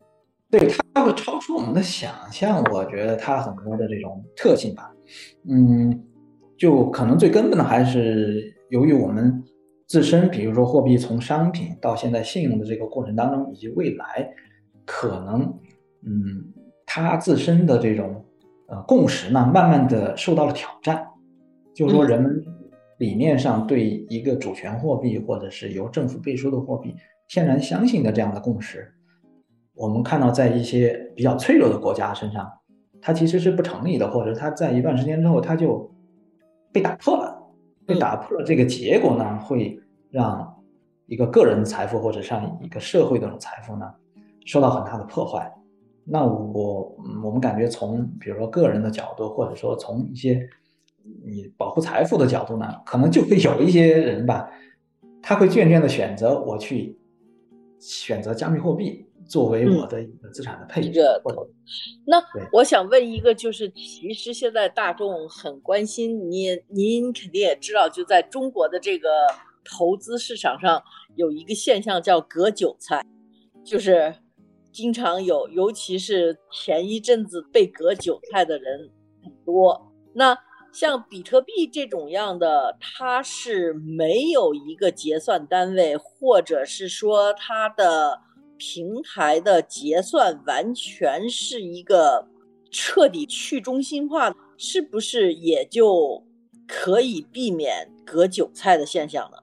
B: 对，它会超出我们的想象。我觉得它很多的这种特性吧，嗯，就可能最根本的还是由于我们自身，比如说货币从商品到现在信用的这个过程当中，以及未来可能，嗯，它自身的这种呃共识呢，慢慢的受到了挑战。就是说，人们理念上对一个主权货币或者是由政府背书的货币天然相信的这样的共识。我们看到，在一些比较脆弱的国家身上，它其实是不成立的，或者它在一段时间之后，它就被打破了。被打破了，这个结果呢，会让一个个人财富或者像一个社会的财富呢，受到很大的破坏。那我我们感觉，从比如说个人的角度，或者说从一些你保护财富的角度呢，可能就会有一些人吧，他会渐渐的选择我去选择加密货币。作为我的一个资产的配置，
A: 那我想问一个，就是其实现在大众很关心，您您肯定也知道，就在中国的这个投资市场上有一个现象叫割韭菜，就是经常有，尤其是前一阵子被割韭菜的人很多。那像比特币这种样的，它是没有一个结算单位，或者是说它的。平台的结算完全是一个彻底去中心化，是不是也就可以避免割韭菜的现象呢？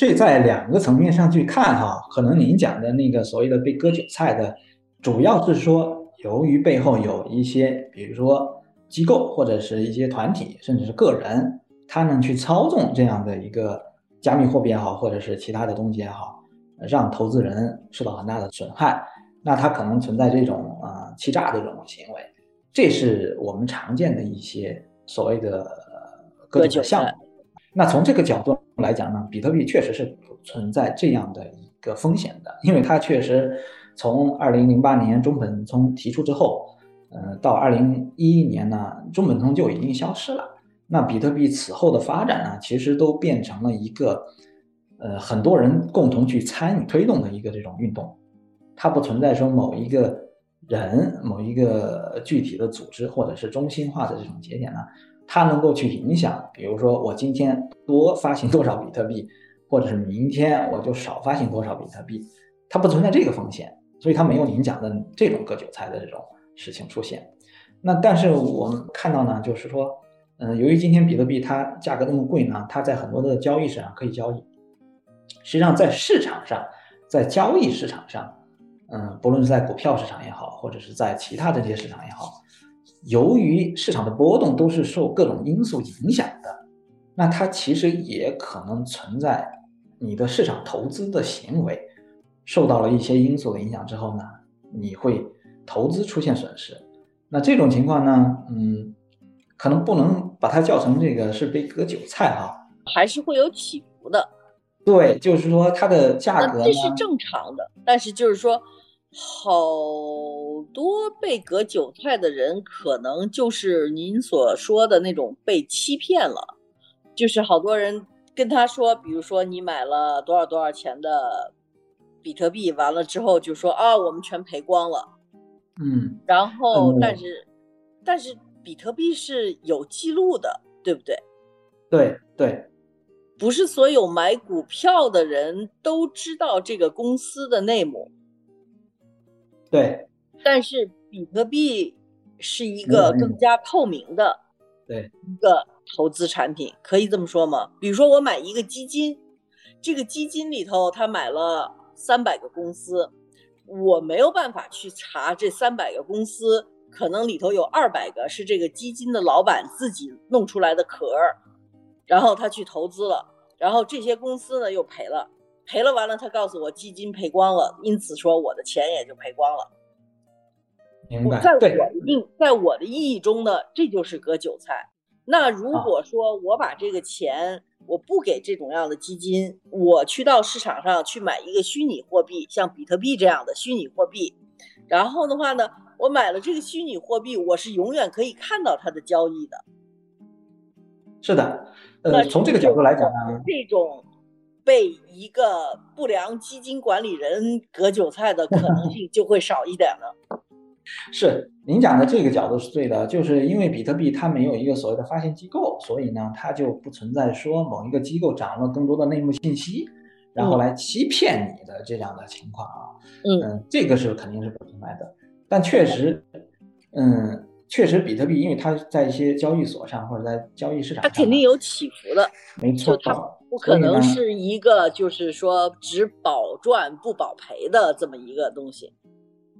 B: 这在两个层面上去看哈，可能您讲的那个所谓的被割韭菜的，主要是说由于背后有一些，比如说机构或者是一些团体，甚至是个人，他们去操纵这样的一个加密货币也好，或者是其他的东西也好。让投资人受到很大的损害，那它可能存在这种啊欺诈的这种行为，这是我们常见的一些所谓的各种项目。那从这个角度来讲呢，比特币确实是存在这样的一个风险的，因为它确实从二零零八年中本聪提出之后，呃，到二零一一年呢，中本聪就已经消失了。那比特币此后的发展呢，其实都变成了一个。呃，很多人共同去参与推动的一个这种运动，它不存在说某一个人、某一个具体的组织或者是中心化的这种节点呢，它能够去影响，比如说我今天多发行多少比特币，或者是明天我就少发行多少比特币，它不存在这个风险，所以它没有您讲的这种割韭菜的这种事情出现。那但是我们看到呢，就是说，嗯，由于今天比特币它价格那么贵呢，它在很多的交易上可以交易。实际上，在市场上，在交易市场上，嗯，不论是在股票市场也好，或者是在其他的这些市场也好，由于市场的波动都是受各种因素影响的，那它其实也可能存在你的市场投资的行为受到了一些因素的影响之后呢，你会投资出现损失。那这种情况呢，嗯，可能不能把它叫成这个是被割韭菜哈，
A: 还是会有起伏的。
B: 对，就是说它的价格
A: 这是正常的，但是就是说，好多被割韭菜的人，可能就是您所说的那种被欺骗了，就是好多人跟他说，比如说你买了多少多少钱的比特币，完了之后就说啊，我们全赔光了，
B: 嗯，
A: 然后但是但是比特币是有记录的，对不对？
B: 对对。
A: 不是所有买股票的人都知道这个公司的内幕，
B: 对。
A: 但是比特币是一个更加透明的，
B: 对
A: 一个投资产品，可以这么说吗？比如说我买一个基金，这个基金里头他买了三百个公司，我没有办法去查这三百个公司，可能里头有二百个是这个基金的老板自己弄出来的壳儿，然后他去投资了，然后这些公司呢又赔了，赔了完了他告诉我基金赔光了，因此说我的钱也就赔光了。
B: 明白，
A: 在我
B: 对，
A: 的定，在我的意义中呢，这就是割韭菜。那如
B: 啊
A: 果说我把这个钱我不给这种样的基金，我去到市场上去买一个虚拟货币，像比特币这样的虚拟货币，然后的话呢，我买了这个虚拟货币，我是永远可以看到它的交易的。
B: 是的，
A: 那
B: 呃，从这个角度来讲呢，
A: 这种被一个不良基金管理人割韭菜的可能性就会少一点了。
B: 是您讲的这个角度是对的，就是因为比特币它没有一个所谓的发行机构，所以呢，它就不存在说某一个机构掌握更多的内幕信息，然后来欺骗你的这样的情况啊。
A: 嗯
B: 嗯，这个是肯定是不存在的。但确实，嗯，确实比特币因为它在一些交易所上或者在交易市场
A: 它
B: 上，
A: 肯定有起伏的。
B: 没错
A: 就，它不可能是一个就是说只保赚不保赔的这么一个东西。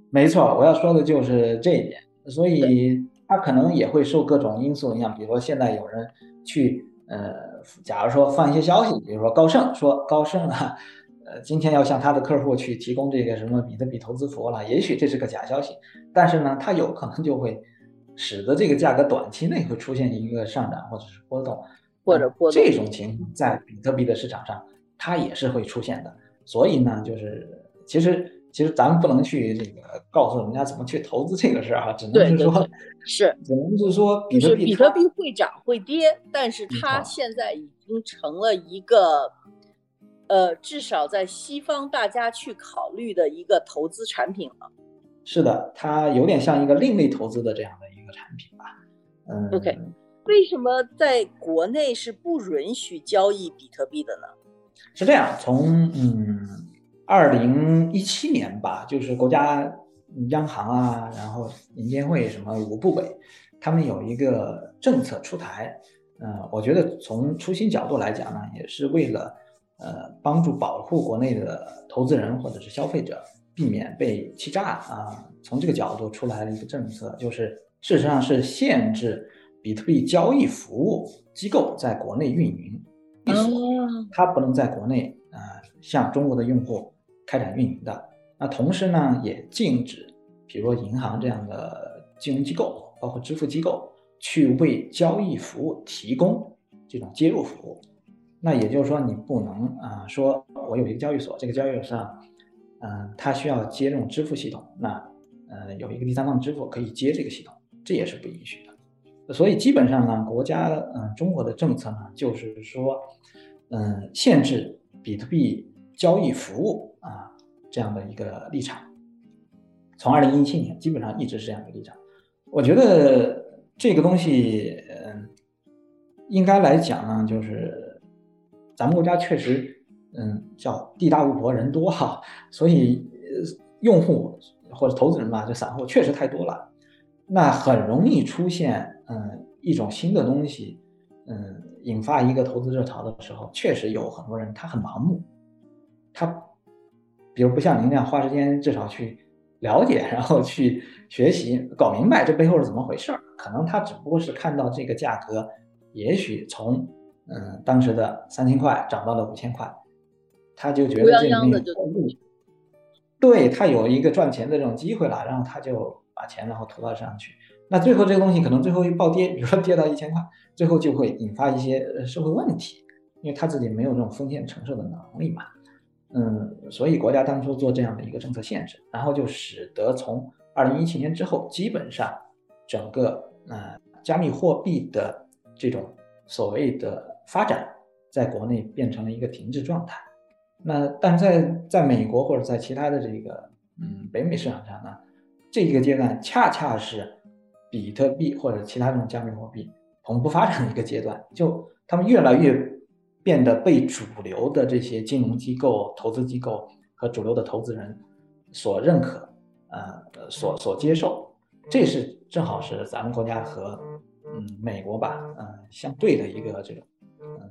B: 没错，我要说的就是这一点，所以它可能也会受各种因素影响，比如说现在有人去呃，假如说放一些消息，比如说高盛说高盛啊，呃，今天要向他的客户去提供这个什么比特币投资服务了，也许这是个假消息，但是呢，它有可能就会使得这个价格短期内会出现一个上涨或者是波动，
A: 或者波动
B: 这种情况在比特币的市场上它也是会出现的，所以呢，就是其实。其实咱们不能去这个告诉人家怎么去投资这个事儿啊，只能是说，
A: 是，
B: 只能是说比特币，
A: 比特币会涨会跌，但是它现在已经成了一个，呃，至少在西方大家去考虑的一个投资产品了。
B: 是的，它有点像一个另类投资的这样的一个产品吧。嗯
A: ，OK，为什么在国内是不允许交易比特币的呢？
B: 是这样，从嗯。二零一七年吧，就是国家央行啊，然后银监会什么五部委，他们有一个政策出台。嗯，我觉得从初心角度来讲呢，也是为了呃帮助保护国内的投资人或者是消费者，避免被欺诈啊。从这个角度出来了一个政策，就是事实上是限制比特币交易服务机构在国内运营，它不能在国内啊向中国的用户。开展运营的，那同时呢，也禁止，比如说银行这样的金融机构，包括支付机构，去为交易服务提供这种接入服务。那也就是说，你不能啊，说我有一个交易所，这个交易所上，嗯，它需要接这种支付系统，那呃，有一个第三方支付可以接这个系统，这也是不允许的。所以基本上呢，国家嗯，中国的政策呢，就是说，嗯，限制比特币交易服务。啊，这样的一个立场，从二零一七年基本上一直是这样的立场。我觉得这个东西，嗯，应该来讲呢，就是咱们国家确实，嗯，叫地大物博人多哈，所以用户或者投资人吧，就散户确实太多了，那很容易出现，嗯，一种新的东西，嗯，引发一个投资热潮的时候，确实有很多人他很盲目，他。比如不像您那样花时间，至少去了解，然后去学习，搞明白这背后是怎么回事儿。可能他只不过是看到这个价格，也许从嗯当时的三千块涨到了五千块，他就觉得这里面有路，对他有一个赚钱的这种机会了，然后他就把钱然后投到上去。那最后这个东西可能最后一暴跌，比如说跌到一千块，最后就会引发一些社会问题，因为他自己没有这种风险承受的能力嘛。嗯，所以国家当初做这样的一个政策限制，然后就使得从二零一七年之后，基本上整个呃加密货币的这种所谓的发展，在国内变成了一个停滞状态。那但在在美国或者在其他的这个嗯北美市场上呢，这一个阶段恰恰是比特币或者其他这种加密货币蓬勃发展的一个阶段，就他们越来越。变得被主流的这些金融机构、投资机构和主流的投资人所认可，呃，所所接受，这是正好是咱们国家和嗯美国吧，嗯相对的一个这种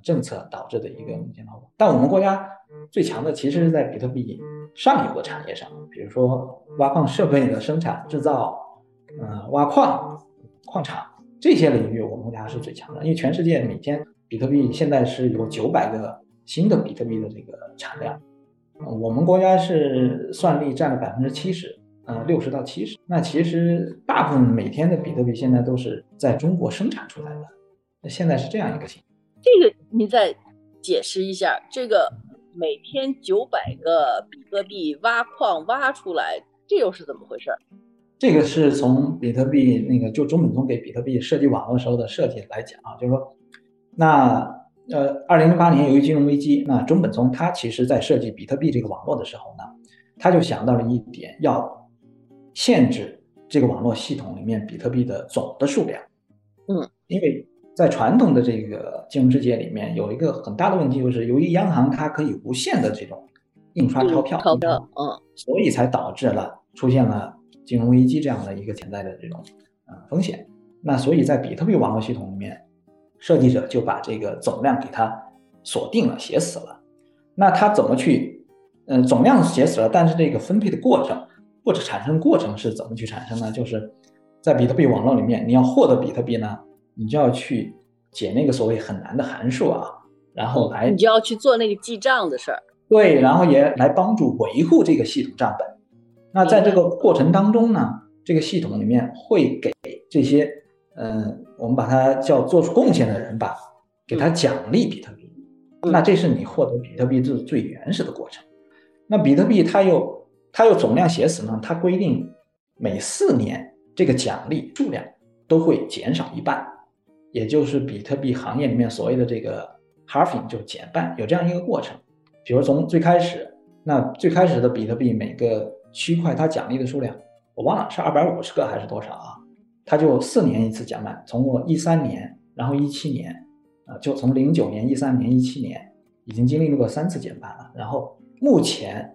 B: 政策导致的一个目前状况。但我们国家最强的其实是在比特币上游的产业上，比如说挖矿设备的生产制造，嗯挖矿矿场这些领域，我们国家是最强的。因为全世界每天比特币现在是有九百个新的比特币的这个产量，我们国家是算力占了百分之七十。呃，六十到七十，那其实大部分每天的比特币现在都是在中国生产出来的。那现在是这样一个情况，
A: 这个你再解释一下，这个每天九百个比特币挖矿挖出来，这又是怎么回事？
B: 这个是从比特币那个就中本聪给比特币设计网络时候的设计来讲啊，就是说，那呃，二零零八年由于金融危机，那中本聪他其实在设计比特币这个网络的时候呢，他就想到了一点要。限制这个网络系统里面比特币的总的数量，
A: 嗯，
B: 因为在传统的这个金融世界里面，有一个很大的问题，就是由于央行它可以无限的这种印刷钞票，
A: 钞票，嗯，
B: 所以才导致了出现了金融危机这样的一个潜在的这种呃风险。那所以在比特币网络系统里面，设计者就把这个总量给它锁定了，写死了。那它怎么去，嗯，总量写死了，但是这个分配的过程。或者产生过程是怎么去产生呢？就是在比特币网络里面，你要获得比特币呢，你就要去解那个所谓很难的函数啊，然后来
A: 你就要去做那个记账的事儿。
B: 对，然后也来帮助维护这个系统账本。那在这个过程当中呢，这个系统里面会给这些嗯，我们把它叫做出贡献的人吧，给他奖励比特币。那这是你获得比特币最最原始的过程。那比特币它又。它又总量写死呢，它规定每四年这个奖励数量都会减少一半，也就是比特币行业里面所谓的这个 halving 就减半，有这样一个过程。比如从最开始，那最开始的比特币每个区块它奖励的数量我忘了是二百五十个还是多少啊？它就四年一次减半，从我一三年，然后一七年，啊，就从零九年、一三年、一七年已经经历过三次减半了，然后目前。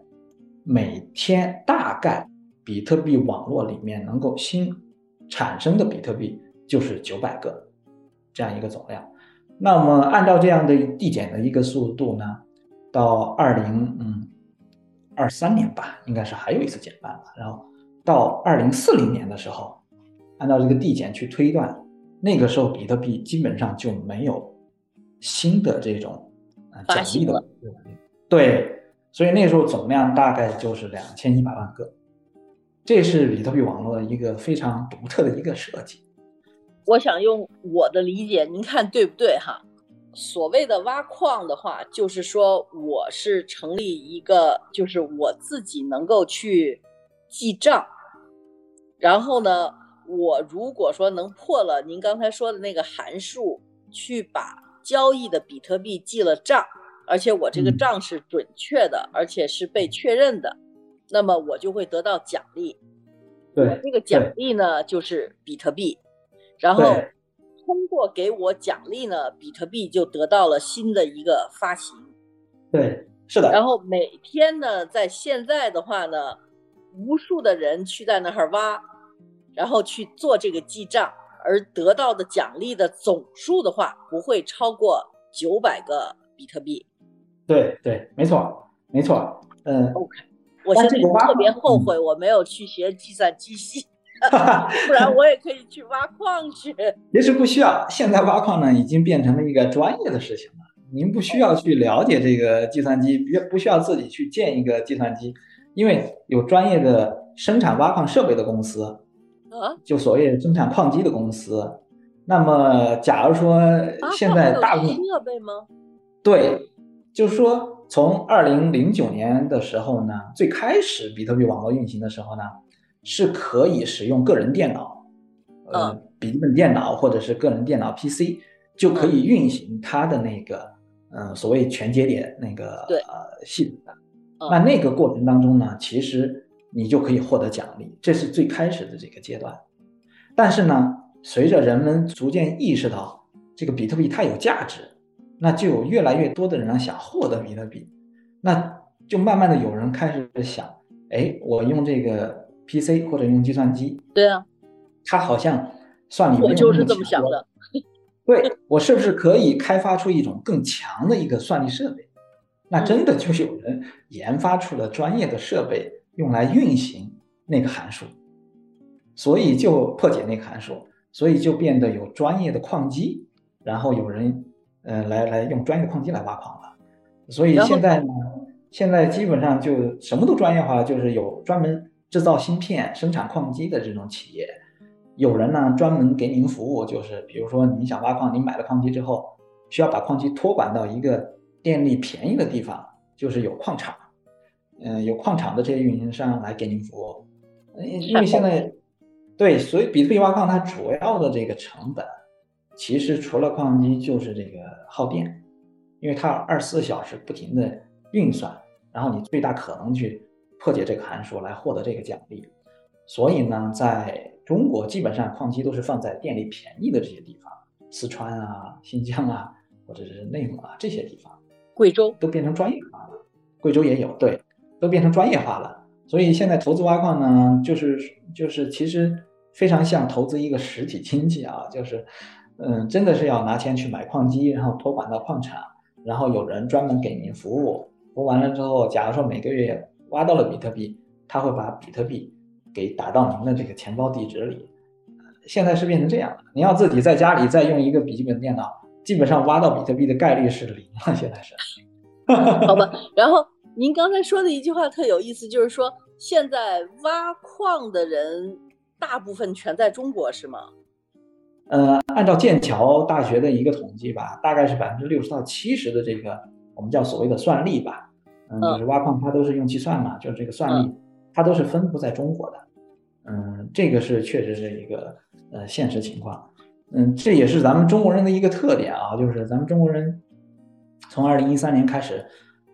B: 每天大概比特币网络里面能够新产生的比特币就是九百个，这样一个总量。那么按照这样的递减的一个速度呢，到二零嗯二三年吧，应该是还有一次减半吧。然后到二零四零年的时候，按照这个递减去推断，那个时候比特币基本上就没有新的这种奖励的对。所以那时候总量大概就是两千一百万个，这是比特币网络的一个非常独特的一个设计。
A: 我想用我的理解，您看对不对哈？所谓的挖矿的话，就是说我是成立一个，就是我自己能够去记账，然后呢，我如果说能破了您刚才说的那个函数，去把交易的比特币记了账。而且我这个账是准确的，而且是被确认的，那么我就会得到奖励。
B: 对，
A: 这个奖励呢就是比特币，然后通过给我奖励呢，比特币就得到了新的一个发行。
B: 对，是的。
A: 然后每天呢，在现在的话呢，无数的人去在那儿挖，然后去做这个记账，而得到的奖励的总数的话，不会超过九百个比特币。
B: 对对，没错，没错，嗯
A: ，OK，我现在特别后悔我没有去学计算机系，不然我也可以去挖矿去。
B: 其实不需要，现在挖矿呢已经变成了一个专业的事情了。您不需要去了解这个计算机，不不需要自己去建一个计算机，因为有专业的生产挖矿设备的公司，
A: 啊，
B: 就所谓生产矿机的公司。那么，假如说现在大部分
A: 设备吗？
B: 对。就是说，从二零零九年的时候呢，最开始比特币网络运行的时候呢，是可以使用个人电脑，呃，笔记本电脑或者是个人电脑 PC 就可以运行它的那个，嗯，所谓全节点那个呃系统的。那那个过程当中呢，其实你就可以获得奖励，这是最开始的这个阶段。但是呢，随着人们逐渐意识到这个比特币它有价值。那就有越来越多的人想获得比特币，那就慢慢的有人开始想，哎，我用这个 PC 或者用计算机，
A: 对啊，
B: 它好像算力没有
A: 我就是这么想的。
B: 对我是不是可以开发出一种更强的一个算力设备？那真的就有人研发出了专业的设备用来运行那个函数，所以就破解那个函数，所以就变得有专业的矿机，然后有人呃来来用专业的矿机来挖矿了。所以现在呢，现在基本上就什么都专业化，就是有专门制造芯片、生产矿机的这种企业，有人呢专门给您服务，就是比如说你想挖矿，你买了矿机之后，需要把矿机托管到一个电力便宜的地方，就是有矿场，嗯、有矿场的这些运营商来给您服务，呃因为现。在对，所以比特币挖矿它主要的这个成本，其实除了矿机就是这个耗电，因为它二十四小时不停的运算，然后你最大可能去破解这个函数来获得这个奖励。所以呢，在中国基本上矿机都是放在电力便宜的这些地方，四川啊、新疆啊，或者是内蒙啊这些地方。
A: 贵州
B: 都变成专业化了，贵州也有，对，都变成专业化了。所以现在投资挖矿呢，就是就是其实非常像投资一个实体经济啊，就是嗯，真的是要拿钱去买矿机，然后托管到矿场，然后有人专门给您服务，服务完了之后，假如说每个月挖到了比特币，他会把比特币给打到您的这个钱包地址里。现在是变成这样了，你要自己在家里再用一个笔记本电脑，基本上挖到比特币的概率是零了。现在是。
A: 好吧。然后您刚才说的一句话特有意思，就是说现在挖矿的人大部分全在中国，是吗？
B: 呃，按照剑桥大学的一个统计吧，大概是百分之六十到七十的这个我们叫所谓的算力吧，嗯，就是挖矿它都是用计算嘛，就是这个算力，它都是分布在中国的，嗯，这个是确实是一个呃现实情况，嗯，这也是咱们中国人的一个特点啊，就是咱们中国人从二零一三年开始，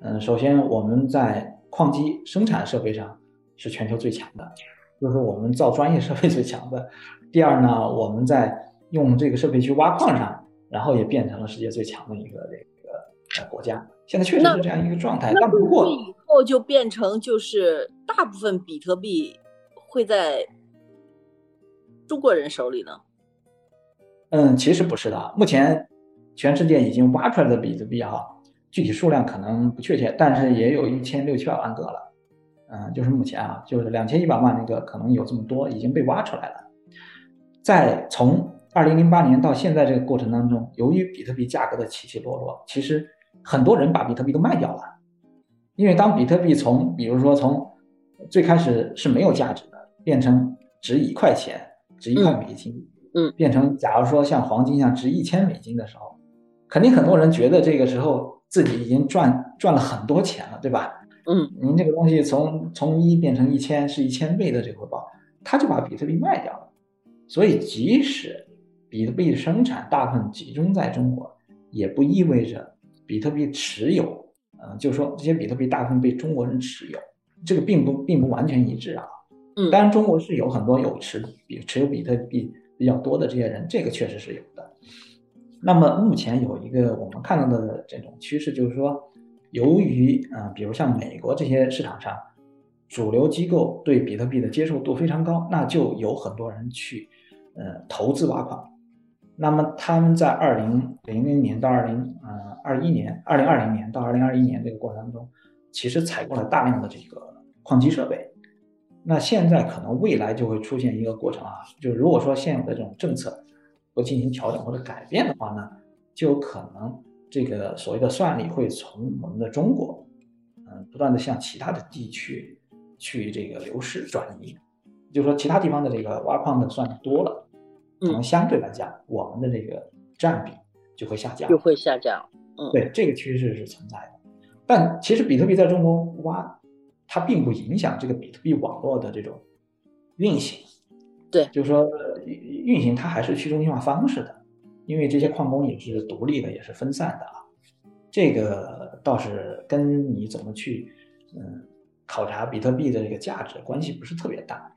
B: 嗯，首先我们在矿机生产设备上是全球最强的，就是我们造专业设备最强的。第二呢，我们在用这个设备去挖矿上，然后也变成了世界最强的一个这个呃国家。现在确实是这样一个状态，但不过
A: 以后就变成就是大部分比特币会在中国人手里呢？
B: 嗯，其实不是的。目前全世界已经挖出来的比特币啊，具体数量可能不确切，但是也有一千六七百万个了。嗯，就是目前啊，就是两千一百万那个可能有这么多已经被挖出来了。在从二零零八年到现在这个过程当中，由于比特币价格的起起落落，其实很多人把比特币都卖掉了。因为当比特币从比如说从最开始是没有价值的，变成值一块钱、值一块美金，
A: 嗯，
B: 变成假如说像黄金一样值一千美金的时候，肯定很多人觉得这个时候自己已经赚赚了很多钱了，对吧？
A: 嗯，
B: 您这个东西从从一变成一千是一千倍的这个回报，他就把比特币卖掉了。所以，即使比特币生产大部分集中在中国，也不意味着比特币持有，呃，就是说这些比特币大部分被中国人持有，这个并不并不完全一致啊。
A: 嗯
B: 当然中国是有很多有持比持有比特币比较多的这些人，这个确实是有的。那么目前有一个我们看到的这种趋势，就是说，由于嗯、呃，比如像美国这些市场上，主流机构对比特币的接受度非常高，那就有很多人去呃投资挖矿。那么他们在二零零零年到二零呃二一年、二零二零年到二零二一年这个过程当中，其实采购了大量的这个矿机设备。那现在可能未来就会出现一个过程啊，就是如果说现有的这种政策不进行调整或者改变的话呢，就有可能这个所谓的算力会从我们的中国，嗯，不断的向其他的地区去这个流失转移，就是说其他地方的这个挖矿的算力多了，可能相对来讲我们的这个占比就会下降，
A: 就会下降。嗯，
B: 对，这个趋势是存在的。但其实比特币在中国挖，它并不影响这个比特币网络的这种运行。
A: 对，
B: 就是说运行它还是去中心化方式的，因为这些矿工也是独立的，也是分散的啊。这个倒是跟你怎么去嗯考察比特币的这个价值关系不是特别大。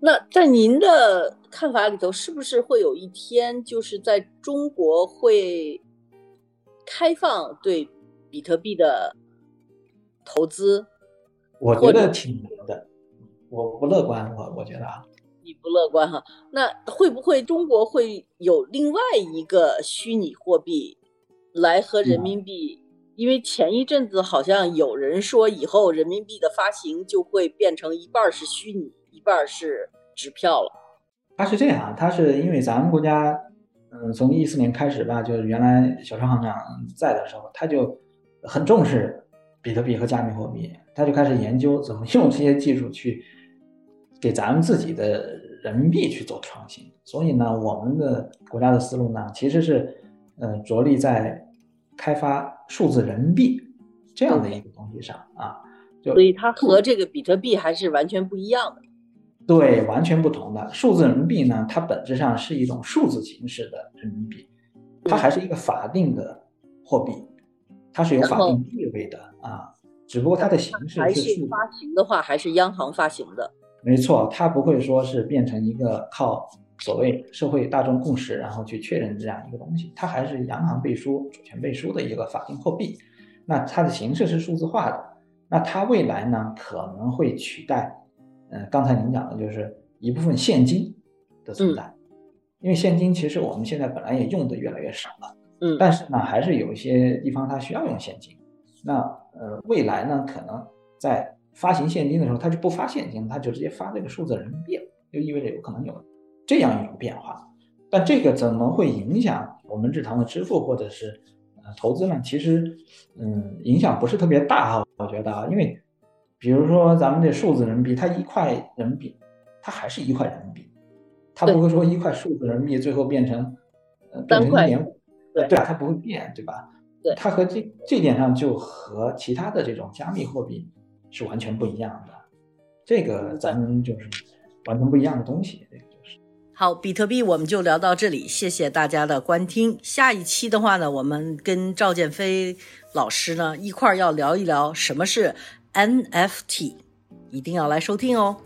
A: 那在您的看法里头，是不是会有一天，就是在中国会开放对比特币的投资？
B: 我觉得挺难的，我不乐观，我我觉得啊。
A: 你不乐观哈。那会不会中国会有另外一个虚拟货币来和人民币？因为前一阵子好像有人说，以后人民币的发行就会变成一半是虚拟，一半是纸票了。
B: 它是这样，它是因为咱们国家，嗯，从一四年开始吧，就是原来小川行长在的时候，他就很重视比特币和加密货币，他就开始研究怎么用这些技术去给咱们自己的人民币去做创新。所以呢，我们的国家的思路呢，其实是，呃，着力在。开发数字人民币这样的一个东西上啊，就
A: 所以它和这个比特币还是完全不一样的。
B: 对，完全不同的数字人民币呢，它本质上是一种数字形式的人民币，它还是一个法定的货币，它是有法定地位的啊。只不过它的形式
A: 还是发行的话，还是央行发行的。
B: 没错，它不会说是变成一个靠。所谓社会大众共识，然后去确认这样一个东西，它还是央行背书、主权背书的一个法定货币。那它的形式是数字化的。那它未来呢，可能会取代，嗯，刚才您讲的就是一部分现金的存在。因为现金其实我们现在本来也用的越来越少了，
A: 嗯，
B: 但是呢，还是有一些地方它需要用现金。那呃，未来呢，可能在发行现金的时候，它就不发现金，它就直接发这个数字人民币了，就意味着有可能有。这样一种变化，但这个怎么会影响我们日常的支付或者是呃投资呢？其实，嗯，影响不是特别大哈，我觉得啊，因为比如说咱们这数字人民币，它一块人民币，它还是一块人民币，它不会说一块数字人民币最后变成呃变成一点五，
A: 对
B: 对啊，它不会变，对吧？
A: 对，
B: 它和这这点上就和其他的这种加密货币是完全不一样的，这个咱们就是完全不一样的东西。
A: 好，比特币我们就聊到这里，谢谢大家的观听。下一期的话呢，我们跟赵建飞老师呢一块儿要聊一聊什么是 NFT，一定要来收听哦。